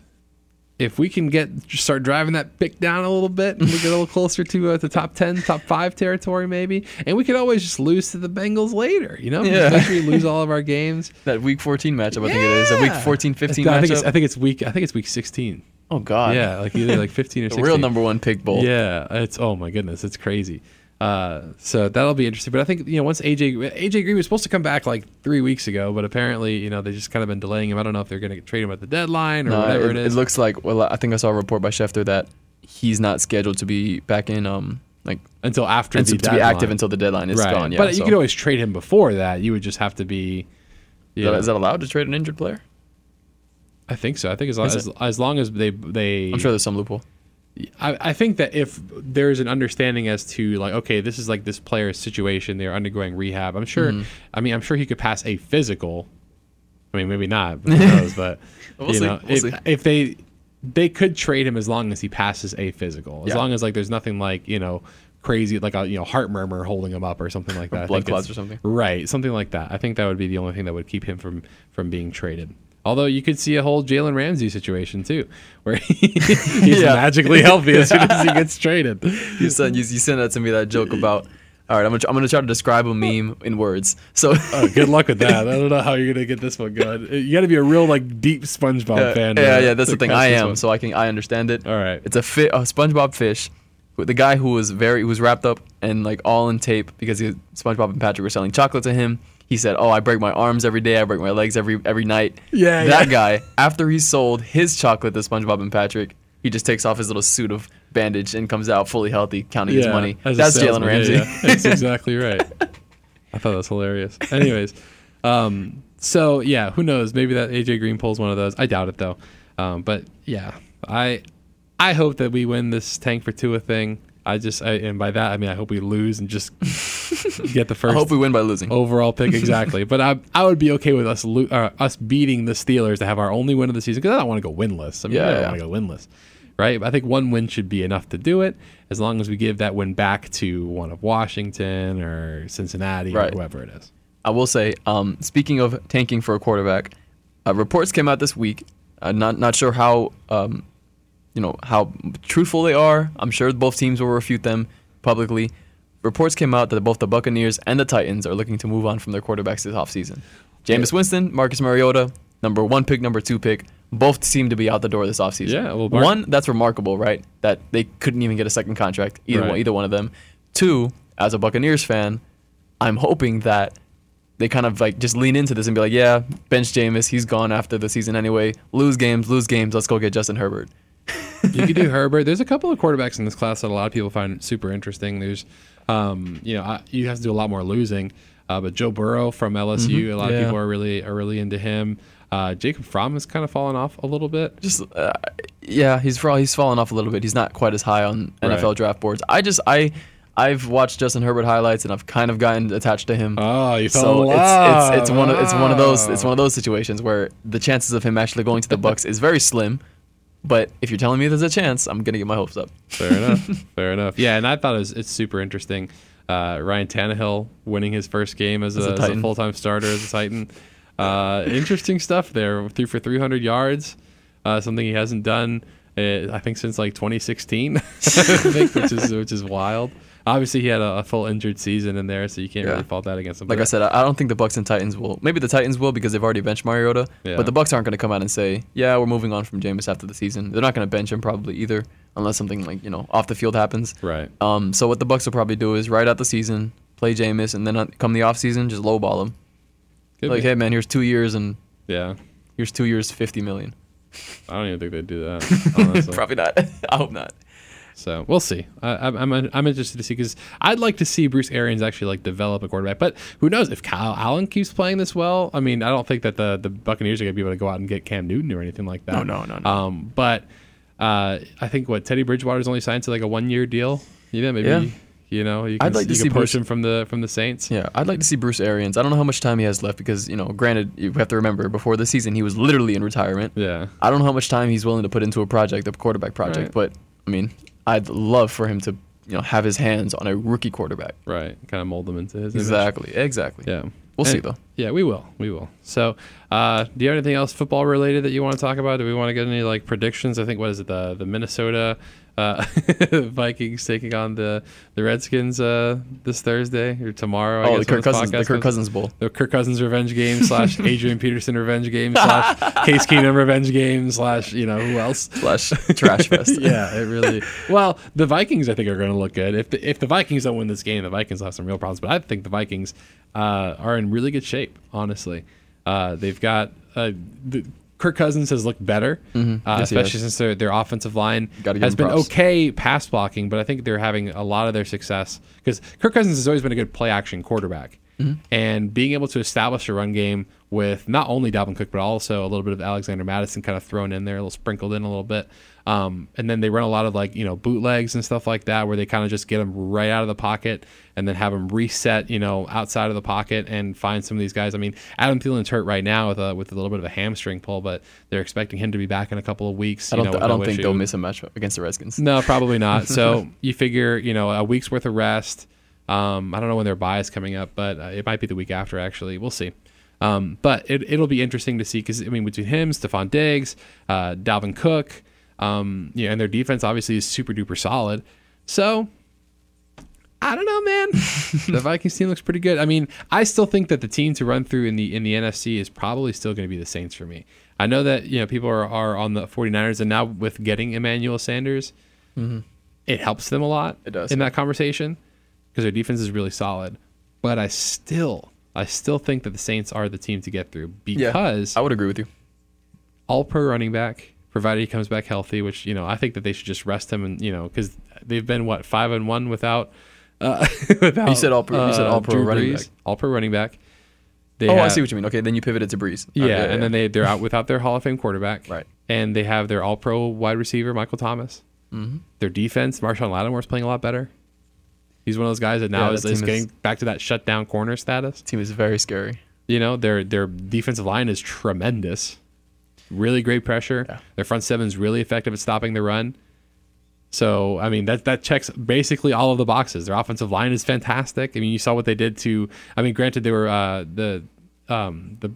if we can get start driving that pick down a little bit, and we get a little closer to uh, the top ten, top five territory, maybe, and we could always just lose to the Bengals later. You know, Yeah. eventually lose all of our games. That week 14 matchup, I think it is. A week Yeah. 14, 15 I think it's matchup. I think it's week. I think it's week sixteen. Oh, God. Yeah, like either like fifteen or The 16. real number one pick bowl. Yeah, it's oh my goodness, it's crazy. Uh, so that'll be interesting. But I think you know once AJ AJ Green was supposed to come back like three weeks ago, but apparently you know they just kind of been delaying him. I don't know if they're going to trade him at the deadline or No, whatever it, it is. it looks like, well, I think I saw a report by Schefter that he's not scheduled to be back in, um, like, until after and the to, to be active until the deadline is right. gone. Yeah, but you could always trade him before that. You would just have to be. Yeah, is that allowed to trade an injured player? I think so. I think as long as, as long as they they I'm sure there's some loophole. I, I think that if there's an understanding as to like okay this is like this player's situation they're undergoing rehab i'm sure Mm-hmm. i mean i'm sure he could pass a physical i mean maybe not but who knows but We'll you see, know we'll if, see. if they they could trade him as long as he passes a physical as Yeah. long as like there's nothing like you know crazy like a you know heart murmur holding him up or something like that blood clots or something. right something like that i think that would be the only thing that would keep him from from being traded Although you could see a whole Jalen Ramsey situation too, where he, he's Yeah. magically healthy as soon as he gets traded. You sent you, you sent that to me that joke about. All right, I'm gonna try, I'm gonna try to describe a meme in words. So Oh, good luck with that. I don't know how you're gonna get this one going. Uh, you got to be a real like deep SpongeBob fan. yeah, yeah, that's the thing. I am, one. so I can I understand it. All right. It's a fi- a SpongeBob fish. with The guy who was very who was wrapped up and like all in tape because he, SpongeBob and Patrick were selling chocolate to him. He said, "Oh, I break my arms every day. I break my legs every every night." Yeah, that yeah. guy. After he sold his chocolate to SpongeBob and Patrick, he just takes off his little suit of bandage and comes out fully healthy, counting his money. That's Jalen. Yeah, Ramsey. yeah. That's exactly right. I thought that was hilarious. Anyways, um, so yeah, who knows? Maybe that AJ Green pulls one of those. I doubt it though. Um, but yeah, I I hope that we win this tank for Tua thing. I just I, and by that I mean I hope we lose and just get the first. I hope we win by losing. overall pick exactly. but I I would be okay with us lo- uh, us beating the Steelers to have our only win of the season because I don't want to go winless. I mean, Yeah, I don't yeah. want to go winless, right? I think one win should be enough to do it as long as we give that win back to one of Washington or Cincinnati Right. or whoever it is. I will say, um, speaking of tanking for a quarterback, uh, reports came out this week. Uh, not not sure how um, you know how truthful they are. I'm sure both teams will refute them publicly. Reports came out that both the Buccaneers and the Titans are looking to move on from their quarterbacks this offseason. Jameis Winston, Marcus Mariota, number one pick, number two pick, both seem to be out the door this offseason. Yeah, well, Mar- one that's remarkable, right? That they couldn't even get a second contract, either Right. one, either one of them. Two, as a Buccaneers fan, I'm hoping that they kind of like just lean into this and be like, yeah, bench Jameis, he's gone after the season anyway. Lose games, lose games. Let's go get Justin Herbert. you could do Herbert. There's a couple of quarterbacks in this class that a lot of people find super interesting. There's, um, you know, I, you have to do a lot more losing. Uh, but Joe Burrow from LSU, a lot Yeah. of people are really are really into him. Uh, Jacob Fromm has kind of fallen off a little bit. Just uh, yeah, he's he's fallen off a little bit. He's not quite as high on NFL Right. draft boards. I just I I've watched Justin Herbert highlights and I've kind of gotten attached to him. Oh, you fell so in it's, love. it's it's one of it's one of those it's one of those situations where the chances of him actually going to the Bucs is very slim. But if you're telling me there's a chance, I'm gonna get my hopes up. Fair enough. Fair enough. Yeah, and I thought it was it's super interesting. Uh, Ryan Tannehill winning his first game as, As a a, a full time starter as a Titan. Uh, interesting stuff there. Threw for 300 yards, uh, something he hasn't done, uh, I think, since like 2016. I think, which is which is wild. Obviously, he had a, a full injured season in there, so you can't Yeah. really fault that against him. Like I said, I don't think the Bucs and Titans will. Maybe the Titans will because they've already benched Mariota. Yeah. But the Bucs aren't going to come out and say, "Yeah, we're moving on from Jameis after the season." They're not going to bench him probably either, unless something like you know off the field happens. right. Um, so what the Bucs will probably do is ride out the season, play Jameis, and then uh, come the off season, just lowball him. Could like, be. hey man, here's two years and yeah. here's two years, fifty million. I don't even think they'd do that. Honestly. Probably not. I hope not. So we'll see. I, I'm I'm I'm interested to see because I'd like to see Bruce Arians actually like develop a quarterback. But who knows if Kyle Allen keeps playing this well? I mean, I don't think that the the Buccaneers are going to be able to go out and get Cam Newton or anything like that. No, no, no, no. Um, but uh, I think what Teddy Bridgewater's only signed to like a one year deal. Know, maybe. Yeah. You know, you can, I'd like to see Bruce- him from the from the Saints. Yeah, I'd like to see Bruce Arians. I don't know how much time he has left because, you know, granted, you have to remember before the season he was literally in retirement. Yeah. I don't know how much time he's willing to put into a project, a quarterback project, Right. but I mean, I'd love for him to, you know, have his hands on a rookie quarterback. Right. Kind of mold them into his image. Exactly. Exactly. Yeah. We'll see, though. Yeah, we will. We will. So, uh, do you have anything else football related that you want to talk about? Do we want to get any like predictions? I think what is it the the Minnesota uh, Vikings taking on the the Redskins uh, this Thursday or tomorrow? I Oh, guess the Kirk Cousins, the Kirk. Cousins Bowl. The Kirk Cousins revenge game slash Adrian Peterson revenge game slash Case Keenum revenge game slash you know who else? Slash trash fest. yeah, it really. Well, the Vikings I think are going to look good. If the, if the Vikings don't win this game, the Vikings will have some real problems. But I think the Vikings uh, are in really good shape. Honestly, uh, they've got uh, the, Kirk Cousins has looked better, uh, Mm-hmm. Yes, especially since their, their offensive line has been props. okay pass blocking. But I think they're having a lot of their success because Kirk Cousins has always been a good play action quarterback. Mm-hmm. And being able to establish a run game with not only Dalvin Cook but also a little bit of Alexander Mattison kind of thrown in there, a little sprinkled in a little bit. Um, and then they run a lot of like you know bootlegs and stuff like that, where they kind of just get them right out of the pocket and then have them reset, you know, outside of the pocket and find some of these guys. I mean, Adam Thielen's hurt right now with a with a little bit of a hamstring pull, but they're expecting him to be back in a couple of weeks. I don't, know, th- I don't no think issue. they'll miss a match against the Redskins. No, probably not. So you figure, you know, a week's worth of rest. Um, I don't know when their bye is coming up, but uh, it might be the week after. Actually, we'll see. Um, but it, it'll be interesting to see because I mean, between him, Stefon Diggs, uh, Dalvin Cook, um, yeah, and their defense obviously is super duper solid. So I don't know, man. the Vikings team looks pretty good. I mean, I still think that the team to run through in the in the NFC is probably still going to be the Saints for me. I know that you know people are, are on the 49ers and now with getting Emmanuel Sanders, it helps them a lot It does. in that conversation because their defense is really solid. But I still I still think that the Saints are the team to get through because I would agree with you. all pro running back, provided he comes back healthy, which you know I think that they should just rest him and you know because they've been what five and one without. Uh, without You said all pro- you said all pro Drew running Brees. back. All pro running back. They Oh, I see what you mean. Okay, then you pivoted to Brees. Yeah, and then they they're out without their Hall of Fame quarterback. Right. And they have their All Pro wide receiver Michael Thomas. Mm-hmm. Their defense, Marshon Lattimore's playing a lot better. He's one of those guys that now Yeah, is, that is getting is- back to that shutdown corner status. team is very scary. You know, their their defensive line is tremendous. Really great pressure. Yeah. Their front seven is really effective at stopping the run. So I mean that that checks basically all of the boxes. Their offensive line is fantastic. I mean you saw what they did to. I mean granted they were uh, the um, the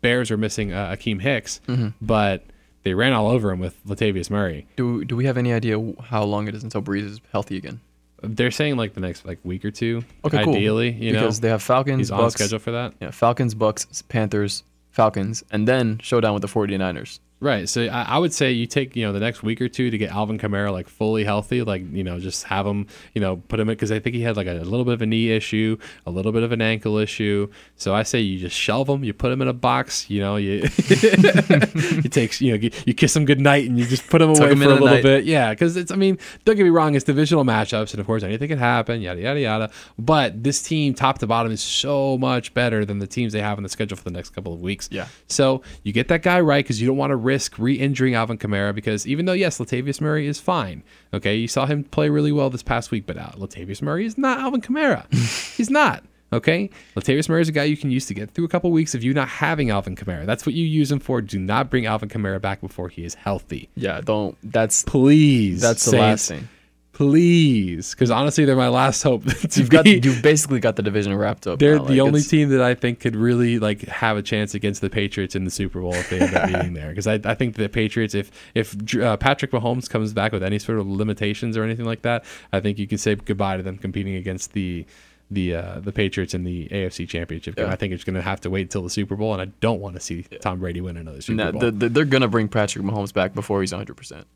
Bears are missing uh, Akiem Hicks, Mm-hmm. but they ran all over him with Latavius Murray. Do do we have any idea how long it is until Brees is healthy again? They're saying like the next like week or two. Okay, cool. ideally, you because know, they have Falcons, he's on Bucs, schedule for that. Yeah, Falcons, Bucs, Panthers, Falcons, and then showdown with the 49ers. Right. So I, I would say you take you know the next week or two to get Alvin Kamara like fully healthy, like you know just have him you know put him in because I think he had like a, little bit of a knee issue, a little bit of an ankle issue. So I say you just shelve him, you put him in a box, you know you you take you know you kiss him goodnight and you just put him away him for a little night. bit. Yeah, because it's I mean don't get me wrong, it's divisional matchups and of course anything can happen, yada yada yada. But this team top to bottom is so much better than the teams they have on the schedule for the next couple of weeks. Yeah. So you get that guy right because you don't want to risk re-injuring Alvin Kamara because even though yes, Latavius Murray is fine. Okay, you saw him play really well this past week, but uh, Latavius Murray is not Alvin Kamara. He's not. Okay, Latavius Murray is a guy you can use to get through a couple weeks of you not having Alvin Kamara. That's what you use him for. Do not bring Alvin Kamara back before he is healthy. Yeah, don't. That's Please. that's the Saints, last thing. Please, because honestly, they're my last hope. You've got you've basically got the division wrapped up. they're now, the like, only it's- team that I think could really like have a chance against the Patriots in the Super Bowl if they end up being there. Because I, I think the Patriots, if if uh, Patrick Mahomes comes back with any sort of limitations or anything like that, I think you can say goodbye to them competing against the the uh, the Patriots in the AFC Championship game. Yeah. I think it's going to have to wait until the Super Bowl, and I don't want to see Tom Brady win another Super Nah, Bowl. the, the, they're gonna bring Patrick Mahomes back before he's 100 percent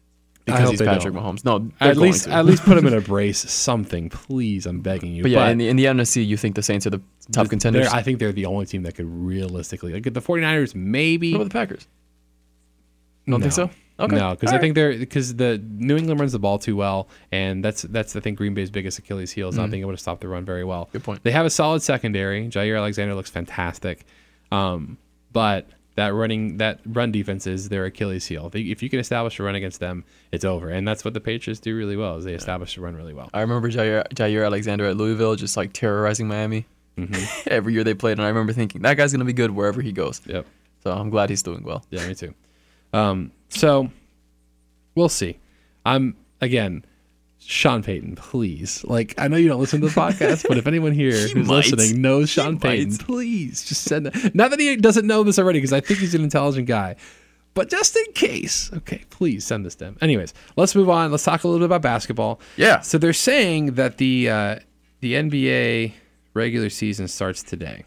because he's Patrick don't. Mahomes. No, at least to. at least put him in a brace, something, please. I'm begging you. But yeah, in the in the NFC, you think the Saints are the top contenders? I think they're the only team that could realistically like the 49ers maybe What about the Packers? Don't No. think so. Okay. No, because I right. think they're because the New England runs the ball too well, and that's that's I think Green Bay's biggest Achilles heel is not being able to stop the run very well. Good point. They have a solid secondary. Jaire Alexander looks fantastic, um, but that running that run defense is their Achilles heel. If you- If you can establish a run against them, it's over, and that's what the Patriots do really well. Is they establish a run really well. I remember Jaire, Jaire Alexander at Louisville just like terrorizing Miami Mm-hmm. every year they played, and I remember thinking that guy's gonna be good wherever he goes. Yep. So I'm glad he's doing well. Yeah, me too. Um, so we'll see. I'm again, Sean Payton, please. Like I know you don't listen to the podcast, but if anyone here He who's might. listening knows He Sean Payton, might. please just send that. Not that he doesn't know this already, because I think he's an intelligent guy. But just in case, okay, please send this to him. Anyways, let's move on. Let's talk a little bit about basketball. Yeah. So they're saying that the uh, the NBA regular season starts today.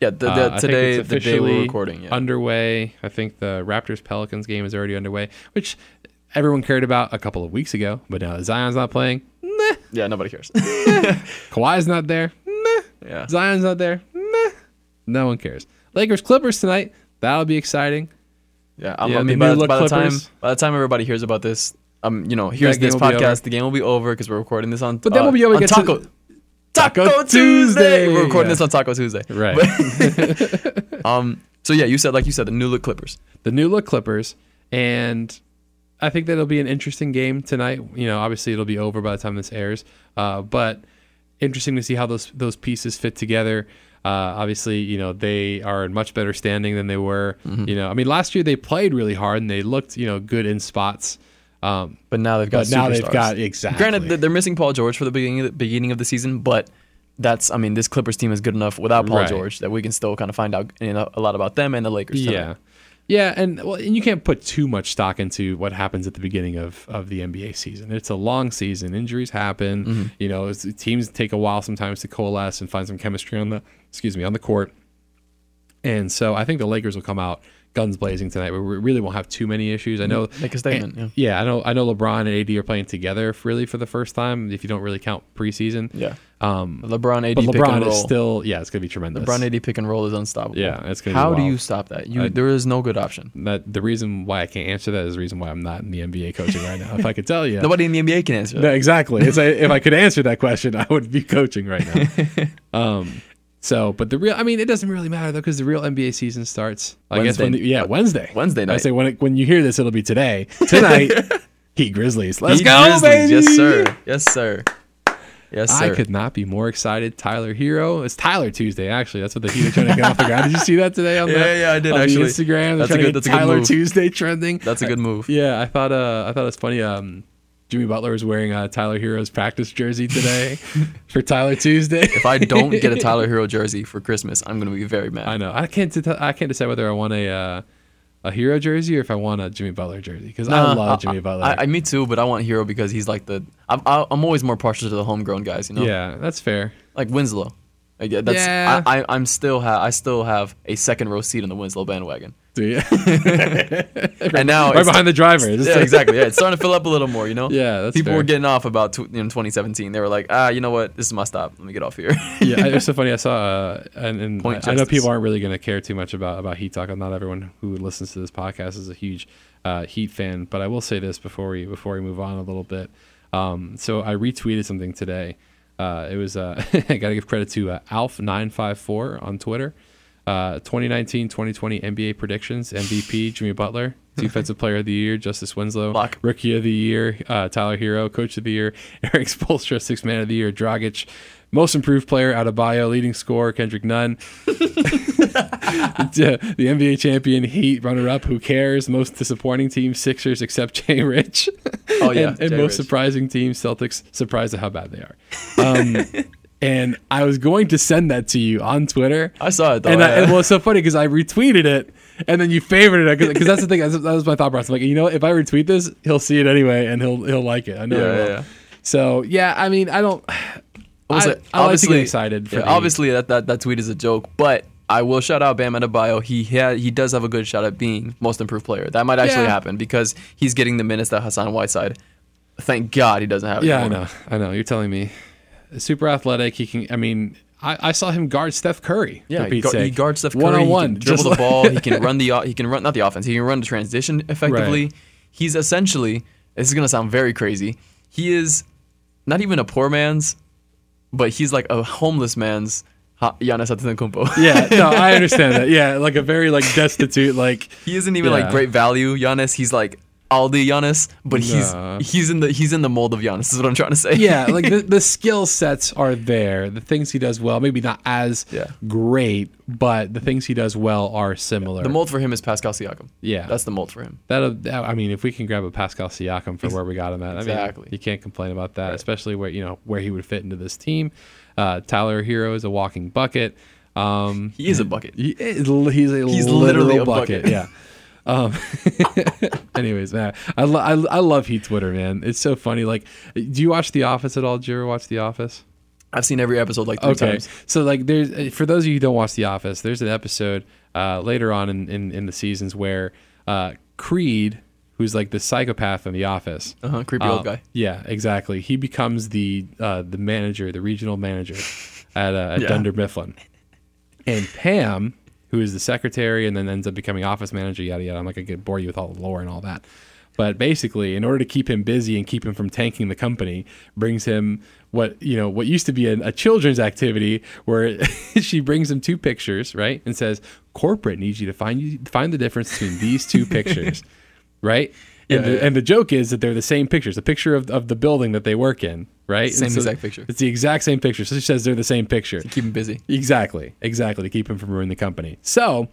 Yeah, the, Uh, the, think today the day we're officially recording. Yeah. underway. I think the Raptors Pelicans game is already underway, which everyone cared about a couple of weeks ago. But now that Zion's not playing. Meh. yeah, nobody cares. Kawhi's not there. Meh. yeah. Zion's not there. Meh. No one cares. Lakers Clippers tonight. That'll be exciting. Yeah, I'm, Yeah, I mean, by, the- look by the time by the time everybody hears about this, um, you know, here's this will be over. podcast. The game will be over because we're recording this on. But then uh, we'll be able to on get to- Taco Taco Taco Tuesday! Tuesday. We're recording Yeah. this on Taco Tuesday. Right. Um. So yeah, you said like you said the new look Clippers. the new look Clippers, and I think that it'll be an interesting game tonight. You know, obviously it'll be over by the time this airs, uh, but interesting to see how those those pieces fit together. Uh, obviously, you know they are in much better standing than they were. You know, I mean, last year they played really hard and they looked you know good in spots. Um, But now they've got. but now they've got exactly. Granted, they're missing Paul George for the beginning of the, beginning of the season, but that's I mean this Clippers team is good enough without Paul Right. George that we can still kind of find out you know, a lot about them and the Lakers. tonight. Yeah. Yeah, and well, and you can't put too much stock into what happens at the beginning of, of the NBA season. It's a long season. Injuries happen. Mm-hmm. You know, teams take a while sometimes to coalesce and find some chemistry on the excuse me on the court. And so I think the Lakers will come out guns blazing tonight. We really won't have too many issues. I know. Make a statement, and- yeah. I know. I know. LeBron and AD are playing together really for the first time. If you don't really count preseason. Yeah. Um, LeBron AD but pick and LeBron roll. is still. Yeah, it's gonna be tremendous. LeBron AD pick and roll is unstoppable. Yeah, it's gonna be How do you stop that? You I- there is no good option. that the reason why I can't answer that is the reason why I'm not in the NBA coaching right now. If I could tell you, Nobody in the NBA can answer No, that. exactly. It's if I could answer that question, I would be coaching right now. um, so, but the real, I mean, it doesn't really matter though because the real NBA season starts. I guess when the, yeah Wednesday. Wednesday night. I say when it, when you hear this, it'll be today. Tonight, Heat Grizzlies. Let's Heat go, Grizzlies. baby. Yes, sir. Yes, sir. Yes, sir. I could not be more excited. Tyler Herro. It's Tyler Tuesday, actually. That's what the Heat are trying to get off the ground. Did you see that today on the Yeah, yeah, I did, on actually. Instagram? They're That's a good- that's a good Tyler move. Tuesday trending. That's a good move. Yeah, I thought uh, I thought it was funny. Um, Jimmy Butler was wearing a Tyler Herro's practice jersey today for Tyler Tuesday. If I don't get a Tyler Herro jersey for Christmas, I'm gonna be very mad. I know I can't I can't decide whether I want a uh, a Herro jersey or if I want a Jimmy Butler jersey because I Nah, love Jimmy Butler. I, I, me too, but I want Herro because he's like the. I'm, I- I'm always more partial to the homegrown guys, you know. yeah, that's fair. Like Winslow. Like, yeah, that's, Yeah. I, I, I'm still ha- I still have a second row seat in the Winslow bandwagon, Do you? and now right behind the driver. Yeah, exactly. Yeah, it's starting to fill up a little more. You know. Yeah, that's people fair. were getting off about tw- in 2017. They were like, ah, you know what? This is my stop. Let me get off here. yeah, it's so funny. I saw, uh, and, and I, I know people aren't really going to care too much about about Heat talk. I'm not everyone who listens to this podcast is a huge uh, Heat fan, but I will say this before we before we move on a little bit. Um, so I retweeted something today. Uh, it was uh, I got to give credit to uh, Alf954 on Twitter. Uh, 2019-2020 NBA predictions: MVP Jimmy Butler, Defensive Player of the Year Justice Winslow, Lock. Rookie of the Year uh, Tyler Herro, Coach of the Year Erik Spoelstra, Six Man of the Year Dragic, Most Improved Player Adebayo, Leading Scorer Kendrick Nunn, the the NBA champion Heat runner up. Who cares? Most disappointing team Sixers except Jay Rich. Oh, yeah, and, and most Rich. surprising team Celtics. Surprised at how bad they are. Um, and I was going to send that to you on Twitter. I saw it though. And, I, and well, it's so funny because I retweeted it, and then you favored it because that's the thing. That's, that was my thought process. Like, you know, what? if I retweet this, he'll see it anyway, and he'll he'll like it. I know. Yeah, yeah. So yeah, I mean, I don't. was I, it- I like to get excited. For yeah, obviously, that, that that tweet is a joke, but I will shout out Bam Adebayo. He had he does have a good shot at being most improved player. That might actually Yeah. happen because he's getting the minutes that Hassan Whiteside. Thank God he doesn't have. Yeah, I know. I know. You're telling me. Super athletic. He can. I mean, I, I saw him guard Steph Curry. Yeah, he, guard, he guards Steph Curry. One on one. dribble the ball. He can run the. He can run not the offense. He can run the transition effectively. he's essentially this is gonna sound very crazy. He is not even a poor man's, but he's like a homeless man's Giannis Antetokounmpo. Yeah, no, I understand that. Yeah, like a very like destitute, like he isn't even Yeah. like great value Giannis. He's like Aldi Giannis, but Nah. he's he's in the he's in the mold of Giannis. Is what I'm trying to say. yeah, like the, the skill sets are there. The things he does well, maybe not as Yeah. great, but the things he does well are similar. the mold for him is Pascal Siakam. Yeah. that's the mold for him. That I mean, if we can grab a Pascal Siakam for where we got him at, I Exactly. mean, you can't complain about that. Especially where you know where he would fit into this team. Uh, Tyler Herro is a walking bucket. Um, He is a bucket. he is, he's a He's literal literally a bucket. bucket. Yeah. Um, anyways, man, I, lo- I I love Heat Twitter, man. It's so funny. Like, do you watch The Office at all? Did you ever watch The Office? I've seen every episode like three okay. times. So like there's for those of you who don't watch The Office, there's an episode uh, later on in, in, in the seasons where uh, Creed, who's like the psychopath in The Office, Uh huh. Creepy old guy. Yeah, exactly. He becomes the uh, the manager, the regional manager at, uh, at Yeah. Dunder Mifflin. And Pam, who is the secretary and then ends up becoming office manager, yada yada. I'm not gonna get bore you with all the lore and all that. But basically, in order to keep him busy and keep him from tanking the company, brings him what you know what used to be a, a children's activity, where she brings him two pictures, right, and says, "Corporate needs you to find you find the difference between these two pictures." right? And, Yeah, the, yeah. and the joke is that they're the same pictures. The picture of, of the building that they work in, right? Same so exact picture. It's the exact same picture. So she says they're the same picture. Keep him busy. Exactly, exactly to keep him from ruining the company. So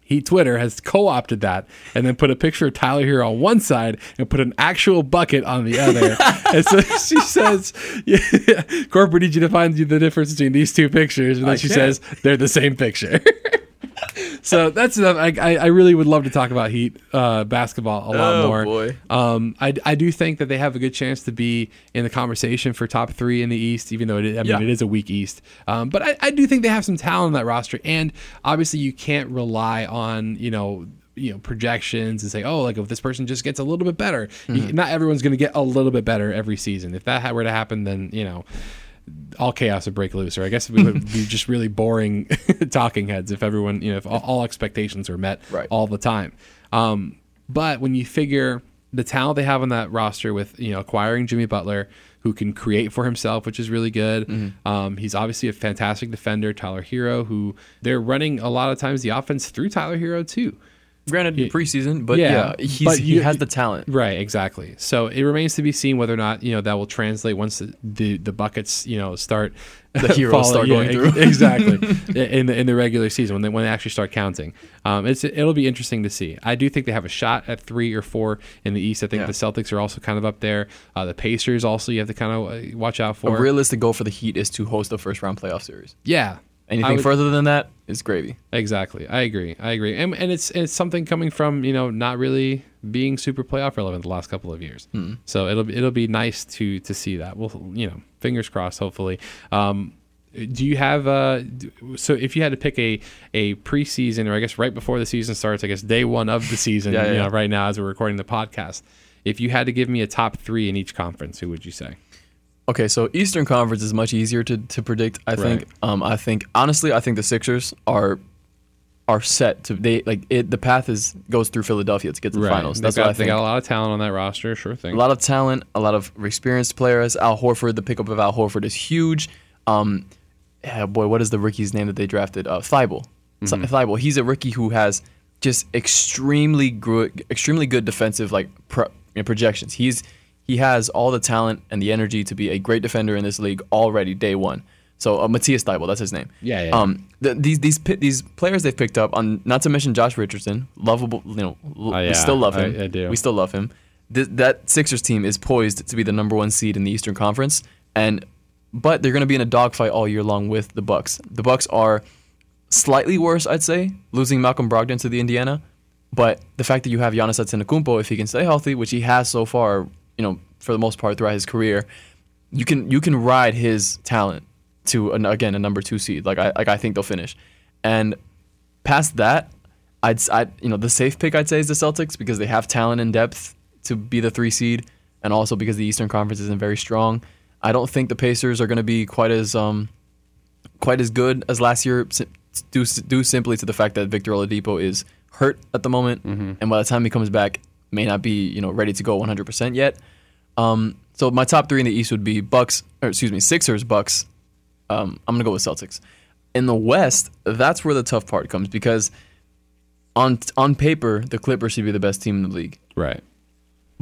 he Twitter has co-opted that and then put a picture of Tyler Herro on one side and put an actual bucket on the other. and so she says, yeah, "Corporate needs you to find you the difference between these two pictures," and then I she can't. says they're the same picture. so that's enough. I, I, I really would love to talk about Heat uh, basketball a lot Oh, more. boy. Um, I, I do think that they have a good chance to be in the conversation for top three in the East, even though it is, I mean Yeah. it is a weak East. Um, but I, I do think they have some talent on that roster, and obviously you can't rely on you know you know projections and say oh like if this person just gets a little bit better. Mm-hmm. not everyone's going to get a little bit better every season. If that were to happen, then you know all chaos would break loose, or I guess we would be just really boring talking heads if everyone, you know, if all, all expectations were met Right. all the time. Um, but when you figure the talent they have on that roster with, you know, acquiring Jimmy Butler, who can create for himself, which is really good. Mm-hmm. Um, he's obviously a fantastic defender, Tyler Herro, who they're running a lot of times the offense through Tyler Herro too. Granted, preseason, but Yeah, yeah, he's, but he has the talent. Right, exactly. So it remains to be seen whether or not you know that will translate once the the, the buckets you know start The heroes start going ex- through. exactly in the in the regular season when they when they actually start counting. Um, it's it'll be interesting to see. I do think they have a shot at three or four in the East. I think Yeah. the Celtics are also kind of up there. Uh, the Pacers also you have to kind of uh, watch out A for. realistic goal for the Heat is to host a first round playoff series. yeah. Anything would- further than that is gravy. Exactly. I agree. I agree. And, and it's it's something coming from, you know, not really being super playoff relevant the last couple of years. So it'll be it'll be nice to to see that. We'll you know, fingers crossed hopefully. Um do you have uh so if you had to pick a a preseason or I guess right before the season starts, I guess day 1 of the season, Yeah, you yeah. know, right now as we're recording the podcast, if you had to give me a top 3 in each conference, who would you say? Okay, so Eastern Conference is much easier to, to predict. I think. Right. Um, I think honestly, I think the Sixers are are set to they like it. The path is goes through Philadelphia to get to the finals. They've That's got, what I they think. got a lot of talent on that roster, sure thing. a lot of talent, a lot of experienced players. Al Horford, the pickup of Al Horford is huge. Um, yeah, boy, what is the rookie's name that they drafted? Uh, Thybulle. Mm-hmm. Thybulle. He's a rookie who has just extremely good, extremely good defensive like pro, you know, projections. He's he has all the talent and the energy to be a great defender in this league already day one. So uh, Matisse Thybulle, that's his name. Yeah, yeah, Um, the, these these these players they've picked up on not to mention Josh Richardson, lovable. You know, Oh, yeah, we still love I- him. I do. We still love him. Th- that Sixers team is poised to be the number one seed in the Eastern Conference, and but they're going to be in a dogfight all year long with the Bucks. The Bucks are slightly worse, I'd say, losing Malcolm Brogdon to the Indiana. But the fact that you have Giannis Antetokounmpo, if he can stay healthy, which he has so far, you know, for the most part throughout his career, you can you can ride his talent to an, again a number two seed. Like I like I think they'll finish, and past that, I'd, I'd you know the safe pick I'd say is the Celtics because they have talent and depth to be the three seed, and also because the Eastern Conference isn't very strong. I don't think the Pacers are going to be quite as um quite as good as last year, due due simply to the fact that Victor Oladipo is hurt at the moment, and by the time he comes back, may not be you know ready to go 100% yet. Um, so my top three in the East would be Bucks, or excuse me, Sixers, Bucks. Um, I'm gonna go with Celtics. In the West, that's where the tough part comes because on on paper the Clippers should be the best team in the league Right.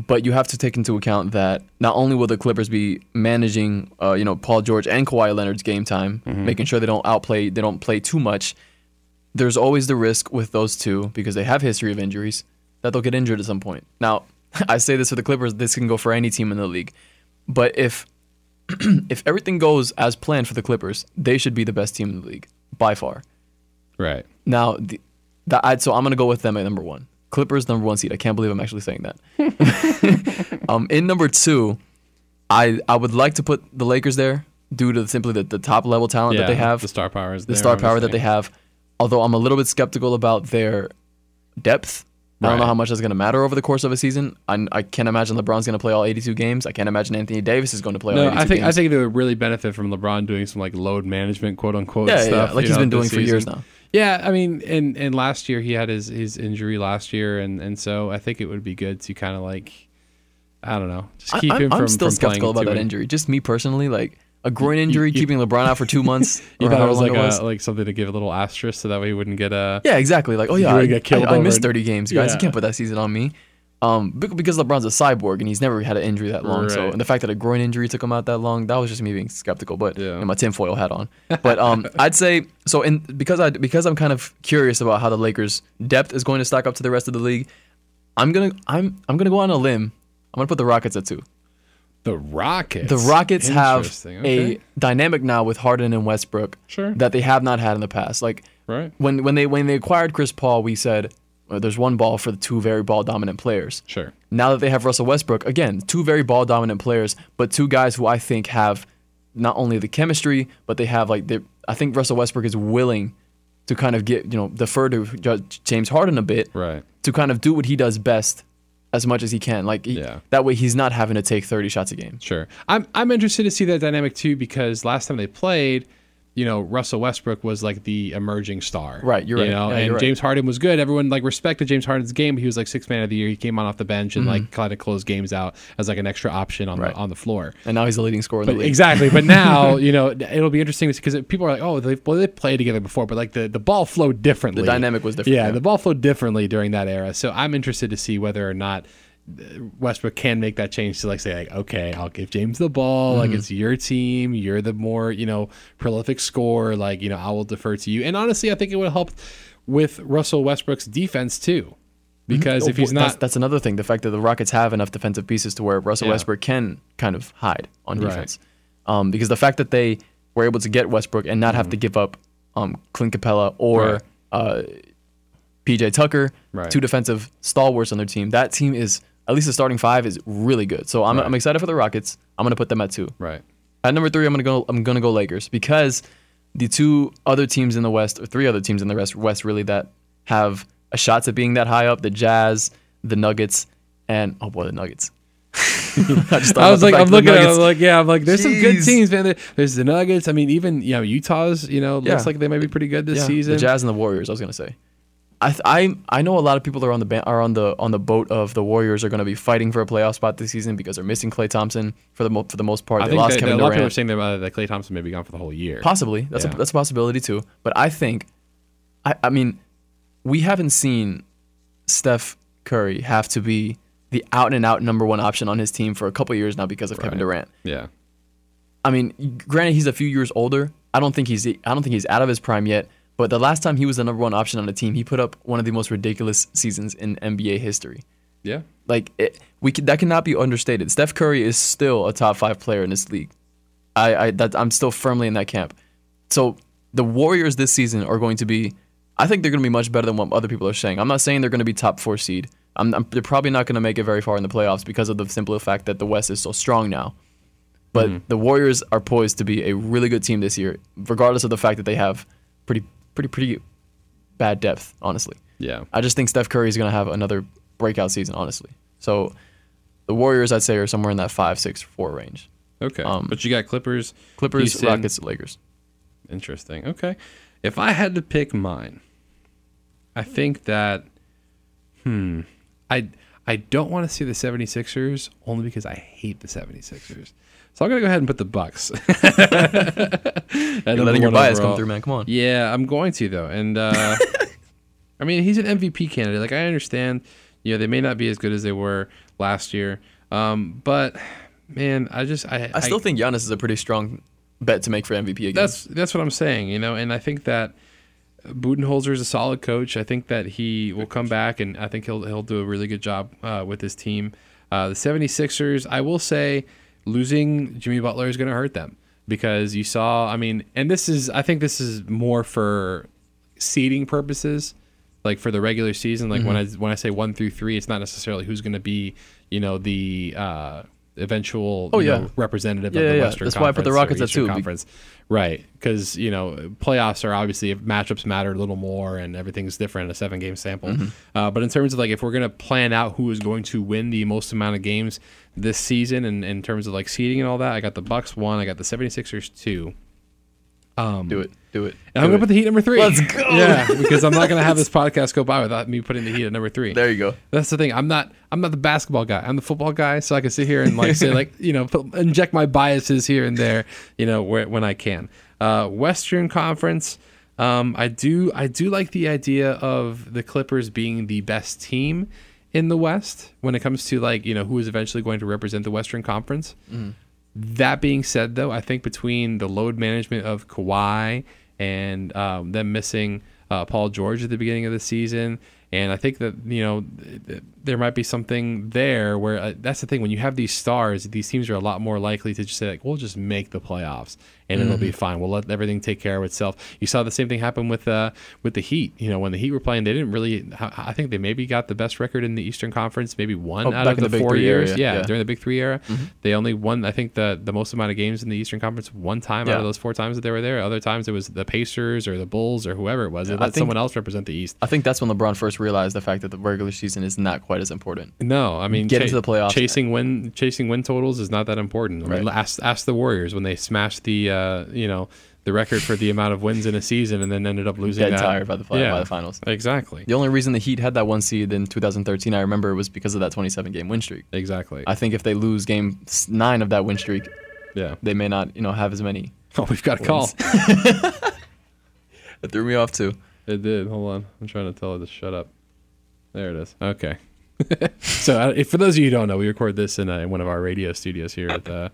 but you have to take into account that not only will the Clippers be managing, uh, you know, Paul George and Kawhi Leonard's game time, making sure they don't outplay, they don't play too much. There's always the risk with those two because they have history of injuries that they'll get injured at some point. Now, I say this for the Clippers, this can go for any team in the league, but if if everything goes as planned for the Clippers, they should be the best team in the league by far. Right. Now, the, the, I'd, so I'm going to go with them at number one. Clippers number one seed. I can't believe I'm actually saying that. um, in number two, I I would like to put the Lakers there due to simply the, the top level talent Yeah. that they have, the star power is the star power that they have. Although I'm a little bit skeptical about their depth. I don't know how much that's going to matter over the course of a season. I, I can't imagine LeBron's going to play all 82 games. I can't imagine Anthony Davis is going to play all No, 82 I think games. I think they would really benefit from LeBron doing some like load management, quote unquote, Yeah, yeah, stuff. like you he's know, been doing for years now. Yeah, I mean, and and last year he had his his injury last year, and and so I think it would be good to kind of like, I don't know, just keep I, him I'm from. still from skeptical about that injury. Just me personally, like a groin injury, you- keeping LeBron out for two months. You thought it was like it was. a like something to give a little asterisk so that way he wouldn't get a. Yeah, exactly. Like, oh yeah, I, I, I missed 30 games, guys. Yeah. You can't put that season on me. Um, because LeBron's a cyborg and he's never had an injury that long. So, and the fact that a groin injury took him out that long, that was just me being skeptical. But Yeah. and my tinfoil hat on. But um, I'd say so. In because I because I'm kind of curious about how the Lakers' depth is going to stack up to the rest of the league. I'm gonna I'm I'm gonna go on a limb. I'm gonna put the Rockets at two. The Rockets. The Rockets have okay. a dynamic now with Harden and Westbrook Sure. that they have not had in the past. Like right. when when they when they acquired Chris Paul, we said well, there's one ball for the two very ball dominant players. Sure. Now that they have Russell Westbrook, again, two very ball dominant players, but two guys who I think have not only the chemistry, but they have like I think Russell Westbrook is willing to kind of get you know defer to James Harden a bit Right. to kind of do what he does best as much as he can. Like he- Yeah. that way he's not having to take 30 shots a game. Sure. I'm I'm interested to see that dynamic too because last time they played, you know, Russell Westbrook was like the emerging star. Right, you're you right. know, Yeah, and right. James Harden was good. Everyone like respected James Harden's game. but He was like six man of the year. He came on off the bench and like kind of closed games out as like an extra option on Mm-hmm. Right. the on the floor. And now he's the leading scorer in the league. exactly. But now, you know, it'll be interesting because people are like, oh, they well, they played together before, but like the, the ball flowed differently. The dynamic was different, Yeah, yeah. the ball flowed differently during that era. So I'm interested to see whether or not Westbrook can make that change to like say like, okay, I'll give James the ball. Like Mm-hmm. it's your team. You're the more you know prolific scorer. Like you know, I will defer to you. And honestly, I think it would help with Russell Westbrook's defense too, because Oh, if he's not that's, that's another thing. The fact that the Rockets have enough defensive pieces to where Russell Yeah. Westbrook can kind of hide on Right. defense. Um, because the fact that they were able to get Westbrook and not have to give up um, Clint Capela or Mm-hmm. Right. uh, PJ Tucker, Right. two defensive stalwarts on their team, that team is at least the starting five is really good. So I'm, Right. I'm excited for the Rockets. I'm gonna put them at two. right. At number three, I'm gonna go. I'm gonna go Lakers because the two other teams in the West, or three other teams in the West, West really that have a shot at being that high up: the Jazz, the Nuggets, and oh boy, the Nuggets. I, I was like, I'm looking at, it, I'm like, yeah, I'm like, there's some good teams, man. There's the Nuggets. I mean, even you know, Utah's, you know, looks Yeah. like they might be pretty good this yeah, season. The Jazz and the Warriors. I was gonna say. I th- I I know a lot of people are on the are on the on the boat of the Warriors are going to be fighting for a playoff spot this season because they're missing Klay Thompson for the mo- for the most part. I they think lost that, Kevin a lot of people are saying that, uh, that Klay Thompson may be gone for the whole year. Possibly. That's Yeah. a that's a possibility too. But I think I I mean we haven't seen Steph Curry have to be the out and out number one option on his team for a couple years now because of Kevin Durant. Yeah, I mean, granted he's a few years older. I don't think he's I don't think he's out of his prime yet. But the last time he was the number one option on a team, he put up one of the most ridiculous seasons in NBA history. yeah, Like it, we could, that cannot be understated. Steph Curry is still a top five player in this league. I, I that I'm still firmly in that camp. So the Warriors this season are going to be. I think they're going to be much better than what other people are saying. I'm not saying they're going to be top four seed. I'm, I'm, they're probably not going to make it very far in the playoffs because of the simple fact that the West is so strong now. But mm-hmm. the Warriors are poised to be a really good team this year, regardless of the fact that they have pretty, pretty, pretty bad depth. Honestly. yeah. I just think Steph Curry is going to have another breakout season, honestly. So the Warriors, I'd say, are somewhere in that five, six, four range. Okay, Um, but you got Clippers, Clippers, Houston. Rockets, Lakers. Interesting. Okay, if I had to pick mine, I think that, hmm, I I don't want to see the 76ers only because I hate the 76ers. So I'm going to go ahead and put the Bucks. You're letting your bias come through, man. Come on. Yeah, I'm going to though. And uh I mean, he's an MVP candidate. Like I understand, you know, they may not be as good as they were last year. Um, but man, I just I I still think Giannis is a pretty strong bet to make for MVP again. that's that's what I'm saying, you know, and I think that Budenholzer is a solid coach. I think that he will come back and I think he'll he'll do a really good job uh, with his team. Uh, the 76ers, I will say losing Jimmy Butler is going to hurt them because you saw, I mean, and this is I think this is more for seeding purposes, like for the regular season. Like when I when I say 1 through 3, it's not necessarily who's going to be, you know, the uh eventual Oh, yeah. know, representative Yeah, of the yeah, yeah. Western That's why I put the Conference Rockets at two, be- Conference. Right, because you know playoffs are obviously matchups matter a little more, and everything's different in a seven-game sample. Mm-hmm. Uh, but in terms of like if we're gonna plan out who is going to win the most amount of games this season, and in terms of like seeding and all that, I got the Bucks one, I got the 76ers two, do it. Do it. and I'm gonna put the Heat number three. Let's go. Yeah, because I'm not gonna have this podcast go by without me putting the Heat at number three. There you go. That's the thing. I'm not. I'm not the basketball guy. I'm the football guy. So I can sit here and like say like you know put, inject my biases here and there. You know where, when I can. Uh, Western Conference. Um, I do. I do like the idea of the Clippers being the best team in the West when it comes to like you know who is eventually going to represent the Western Conference. That being said, though, I think between the load management of Kawhi and um, them missing uh, Paul George at the beginning of the season, and I think that you know th- th- there might be something there where uh, that's the thing when you have these stars, these teams are a lot more likely to just say like, we'll just make the playoffs and it'll be fine. We'll let everything take care of itself. You saw the same thing happen with uh, with the Heat. You know, when the Heat were playing, they didn't really. I think they maybe got the best record in the Eastern Conference, maybe one Oh, out of the, the four years. yeah, yeah. during the Big Three era, they only won. I think the the most amount of games in the Eastern Conference one time out of those four times that they were there. Other times it was the Pacers or the Bulls or whoever it was. They let think- someone else represent the East. I think that's when LeBron first realized the fact that the regular season is not quite as important. No, I mean Get into the playoffs. Chasing win, chasing win totals is not that important. I mean, Right. ask ask the Warriors when they smashed the uh, you know the record for the amount of wins in a season and then ended up losing. Dead that. tired by the fi- by the finals. Exactly. The only reason the Heat had that one seed in 2013, I remember, was because of that 27 game win streak. Exactly. I think if they lose game nine of that win streak, yeah. they may not, you know, have as many. Oh, we've got a call. It threw me off too. It did. Hold on. I'm trying to tell her to shut up. There it is. Okay. so, uh, if, for those of you who don't know, we record this in, uh, in one of our radio studios here at the.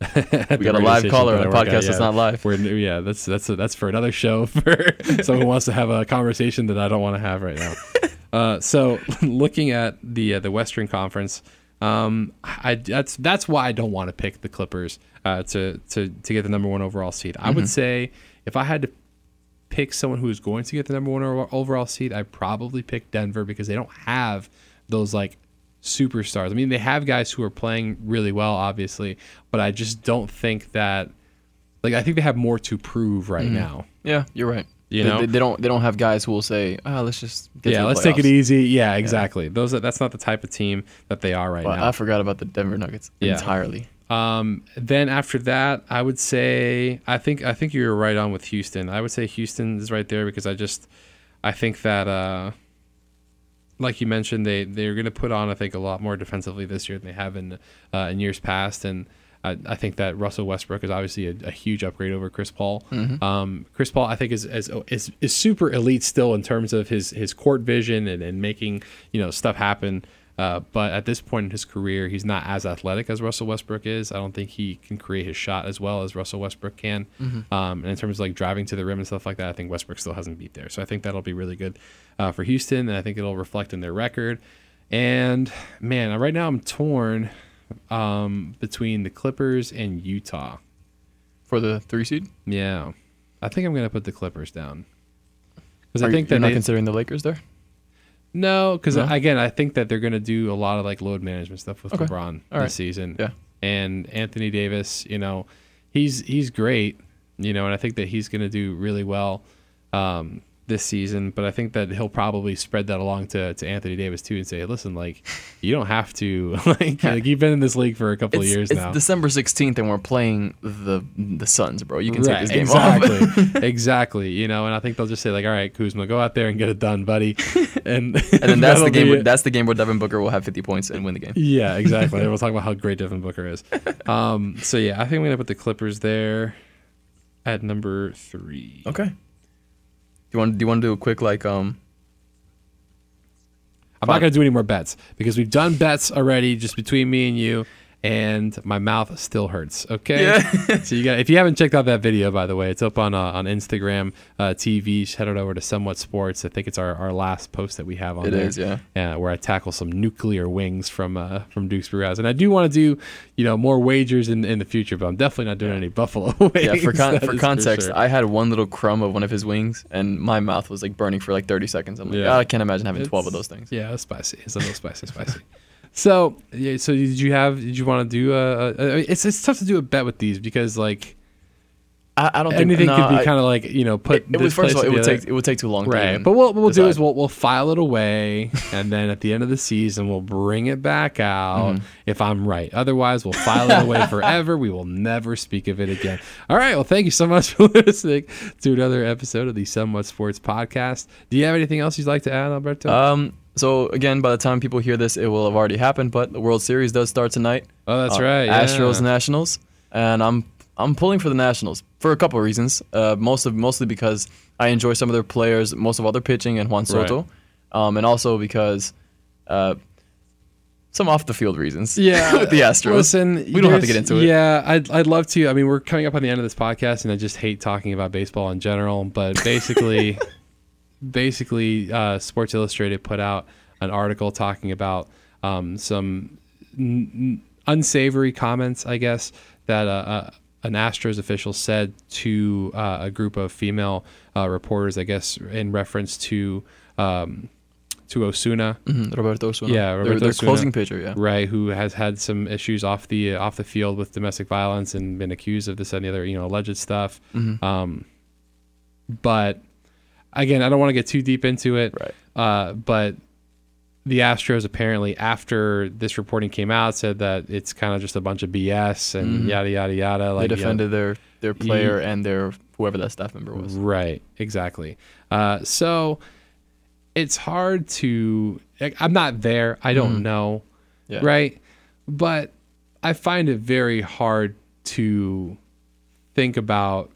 We got a live caller on I a podcast that's not live. We're, yeah, that's that's that's for another show for someone who wants to have a conversation that I don't want to have right now. Uh, so, looking at the uh, the Western Conference, um, I that's that's why I don't want to pick the Clippers uh, to to to get the number one overall seed. I Mm-hmm. would say if I had to pick someone who is going to get the number one overall seed, I'd probably pick Denver because they don't have those like superstars. I mean, they have guys who are playing really well, obviously, but I just don't think that. Like, I think they have more to prove right now. Yeah, you're right. You They- know? they, they don't they don't have guys who will say, "Ah, let's just get to Yeah, let's take it easy. Yeah, exactly. Those are, that's not the type of team that they are right Well, now. I forgot about the Denver Nuggets Yeah. entirely. Um, then after that, I would say I think I think you're right on with Houston. I would say Houston is right there because I just I think that uh, like you mentioned, they they're going to put on I think a lot more defensively this year than they have in uh, in years past, and I, I think that Russell Westbrook is obviously a, a huge upgrade over Chris Paul. Um, Chris Paul I think is, is is is super elite still in terms of his his court vision and, and making you know stuff happen. Uh, but at this point in his career, he's not as athletic as Russell Westbrook is. I don't think he can create his shot as well as Russell Westbrook can. Um, and in terms of like driving to the rim and stuff like that, I think Westbrook still hasn't beat there. So I think that'll be really good uh, for Houston, and I think it'll reflect in their record. And man, right now I'm torn um, between the Clippers and Utah. For the three seed, Yeah, I think I'm gonna put the Clippers down because I think you're not they, considering the Lakers there. No, because No? again, I think that they're going to do a lot of like load management stuff with Okay. LeBron All this right. season. Yeah. and Anthony Davis, you know, he's he's great, you know, and I think that he's going to do really well. Um, this season, but I think that he'll probably spread that along to, to Anthony Davis too and say, listen, like you don't have to like, like you've been in this league for a couple It's, of years it's now. December 16th and we're playing the the Suns, bro. You can Right, take this game off. exactly, exactly. You know, and I think they'll just say like, "All right, Kuzma, go out there and get it done, buddy." And and then that's the game. Where, that's the game where Devin Booker will have 50 points and win the game. Yeah, exactly. we'll talk about how great Devin Booker is. Um, so yeah, I think I'm gonna put the Clippers there at number three. Okay. Do you want do you want to do a quick like um I'm not gonna do any more bets because we've done bets already, just between me and you, and my mouth still hurts. Okay. Yeah. so you got if you haven't checked out that video, by the way, it's up on uh, on Instagram uh, TV. Head it over to Somewhat Sports. I think it's our, our last post that we have on It there. is, yeah. Yeah, where I tackle some nuclear wings from uh, from Duke's Brewhouse, and I do want to do you know more wagers in in the future, but I'm definitely not doing any Buffalo wings. yeah for con- for context sure. I had one little crumb of one of his wings and my mouth was like burning for like 30 seconds. I'm like Yeah. "Ah, I can't imagine having 12 of those things. Yeah, it's spicy. It's a little spicy, spicy. So, yeah, so did you have? Did you want to do a? mean, it's it's tough to do a bet with these because like I, I don't think anything no, could be kind of like you know put. it, it was first of all it would take it would take too long. Right, even but what we'll do is we'll we'll file it away, and then at the end of the season we'll bring it back out Mm-hmm. if I'm right. Otherwise, we'll file it away forever. We will never speak of it again. All right. Well, thank you so much for listening to another episode of the Somewhat Sports Podcast. Do you have anything else you'd like to add, Alberto? Um. So again, by the time people hear this, it will have already happened. But the World Series does start tonight. oh, that's Uh, right. yeah. Astros Nationals, and I'm I'm pulling for the Nationals for a couple of reasons. Uh, most of mostly because I enjoy some of their players, most of all their pitching, and Juan Soto, um, and also because uh, some off the field reasons. Yeah, with the Astros. Listen, we don't have to get into it. Yeah, I'd, I'd love to. I mean, we're coming up on the end of this podcast, and I just hate talking about baseball in general. But basically, basically, uh, Sports Illustrated put out an article talking about um, some n- n- unsavory comments, I guess, that uh, uh, an Astros official said to uh, a group of female uh, reporters, I guess, in reference to um, to Osuna. Mhm, Roberto Osuna. Yeah, Roberto their, Osuna. closing pitcher. Yeah. right who has had some issues off the off the field with domestic violence and been accused of this and the other you know alleged stuff Mm-hmm. um but again i don't want to get too deep into it Right. uh but the astros apparently after this reporting came out said that it's kind of just a bunch of bs and yada yada yada Mm-hmm. They like yeah, defended their their player and their whoever that staff member was. Right, exactly. Uh, so it's hard to. like, I'm not there. I don't know. Mm-hmm. Yeah. Right, but I find it very hard to think about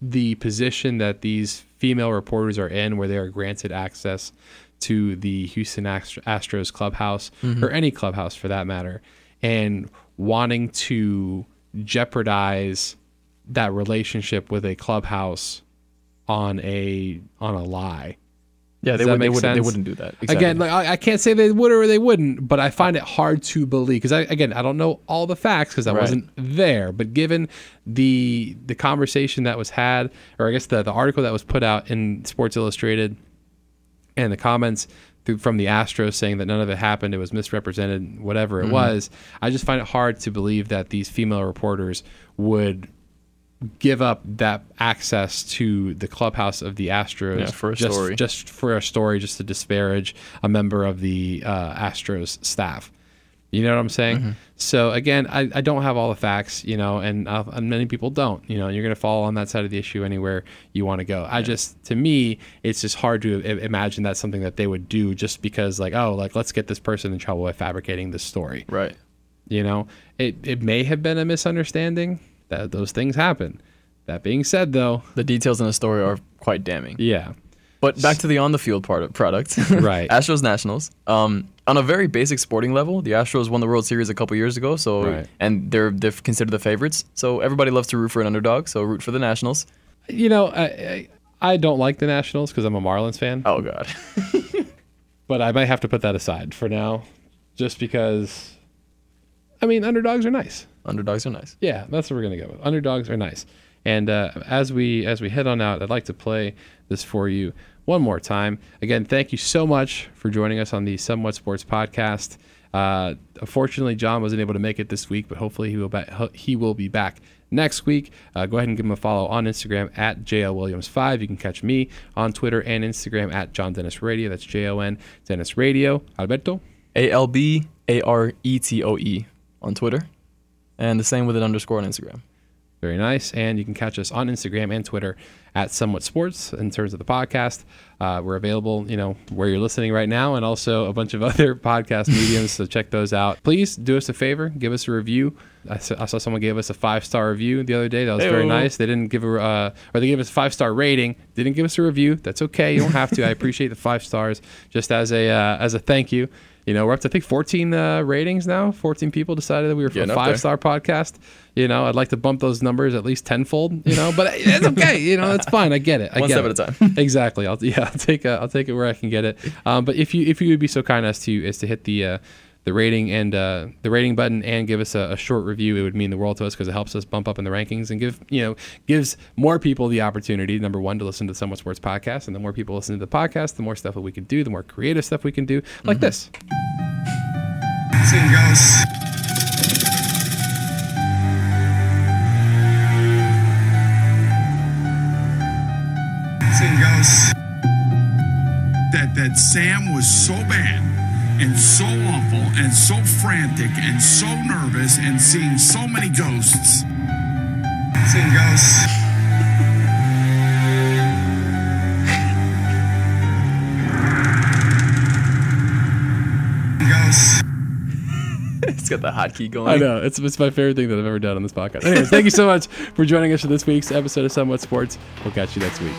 the position that these female reporters are in, where they are granted access to the Houston Ast- Astros clubhouse Mm-hmm. or any clubhouse for that matter, and wanting to jeopardize that relationship with a clubhouse on a on a lie. Yeah, they would. They wouldn't. They wouldn't do that. Exactly. Again, like I, I can't say they would or they wouldn't, but I find it hard to believe because I again I don't know all the facts because I Right. wasn't there. But given the the conversation that was had, or I guess the the article that was put out in Sports Illustrated, and the comments through, from the Astros saying that none of it happened, it was misrepresented, whatever Mm-hmm. it was, I just find it hard to believe that these female reporters would give up that access to the clubhouse of the Astros Yeah, for a just, story. just for a story, just to disparage a member of the uh, Astros staff. You know what I'm saying? Mm-hmm. So again, I, I don't have all the facts, you know, and, uh, and many people don't. You know, you're going to fall on that side of the issue anywhere you want to go. I just, to me, it's just hard to imagine that's something that they would do just because, like, oh, like let's get this person in trouble by fabricating this story. right. You know, it it may have been a misunderstanding. That those things happen. That being said, though, The details in the story are quite damning. yeah, But back to the on the field part of product. Right. Astros Nationals. Um, on a very basic sporting level, the Astros won the World Series a couple years ago, so Right. and they're they're considered the favorites. So everybody loves to root for an underdog. So root for the Nationals. you know, I I, don't like the Nationals because I'm a Marlins fan. Oh God. but I might have to put that aside for now, just because. I mean, underdogs are nice. Underdogs are nice. Yeah, that's what we're gonna go with. Underdogs are nice. And uh, as we as we head on out, I'd like to play this for you one more time. Again, thank you so much for joining us on the Somewhat Sports Podcast. Uh, unfortunately, John wasn't able to make it this week, but hopefully he will ba- he will be back next week. Uh, go ahead and give him a follow on Instagram at JLWilliams5. You can catch me on Twitter and Instagram at Jon Dennis Radio. That's J O N Dennis Radio. Alberto? A L B A R E T O E on Twitter, and the same with an underscore on Instagram. Very nice. And you can catch us on Instagram and Twitter at Somewhat Sports in terms of the podcast. Uh, we're available, you know, where you're listening right now and also a bunch of other podcast mediums. So check those out. Please do us a favor, give us a review. I saw, someone gave us a five star review the other day. That was very nice. They didn't give a, uh, or they gave us a five star rating. Didn't give us a review. That's okay. You don't have to. I appreciate the five stars just as a uh, as a thank you. You know, we're up to I think 14 uh, ratings now. 14 people decided that we were for a Getting up there. five star podcast. You know, I'd like to bump those numbers at least tenfold. You know, but it's okay. You know, it's fine. I get it. I One get step it. at a time. exactly. I'll yeah. I'll take uh, I'll take it where I can get it. Um, but if you if you would be so kind as to as to hit the uh, the rating and uh, the rating button and give us a, a short review, it would mean the world to us because it helps us bump up in the rankings and give you know gives more people the opportunity. Number one, to listen to the Somewhat Sports podcast, and the more people listen to the podcast, the more stuff that we can do, the more creative stuff we can do, like this. Sing goes. Sing goes. that that Sam was so bad and so awful and so frantic and so nervous and seeing so many ghosts. Sing goes. Goes. it's got the hotkey going. I know it's it's my favorite thing that I've ever done on this podcast. Anyways, thank you so much for joining us for this week's episode of Somewhat Sports. We'll catch you next week.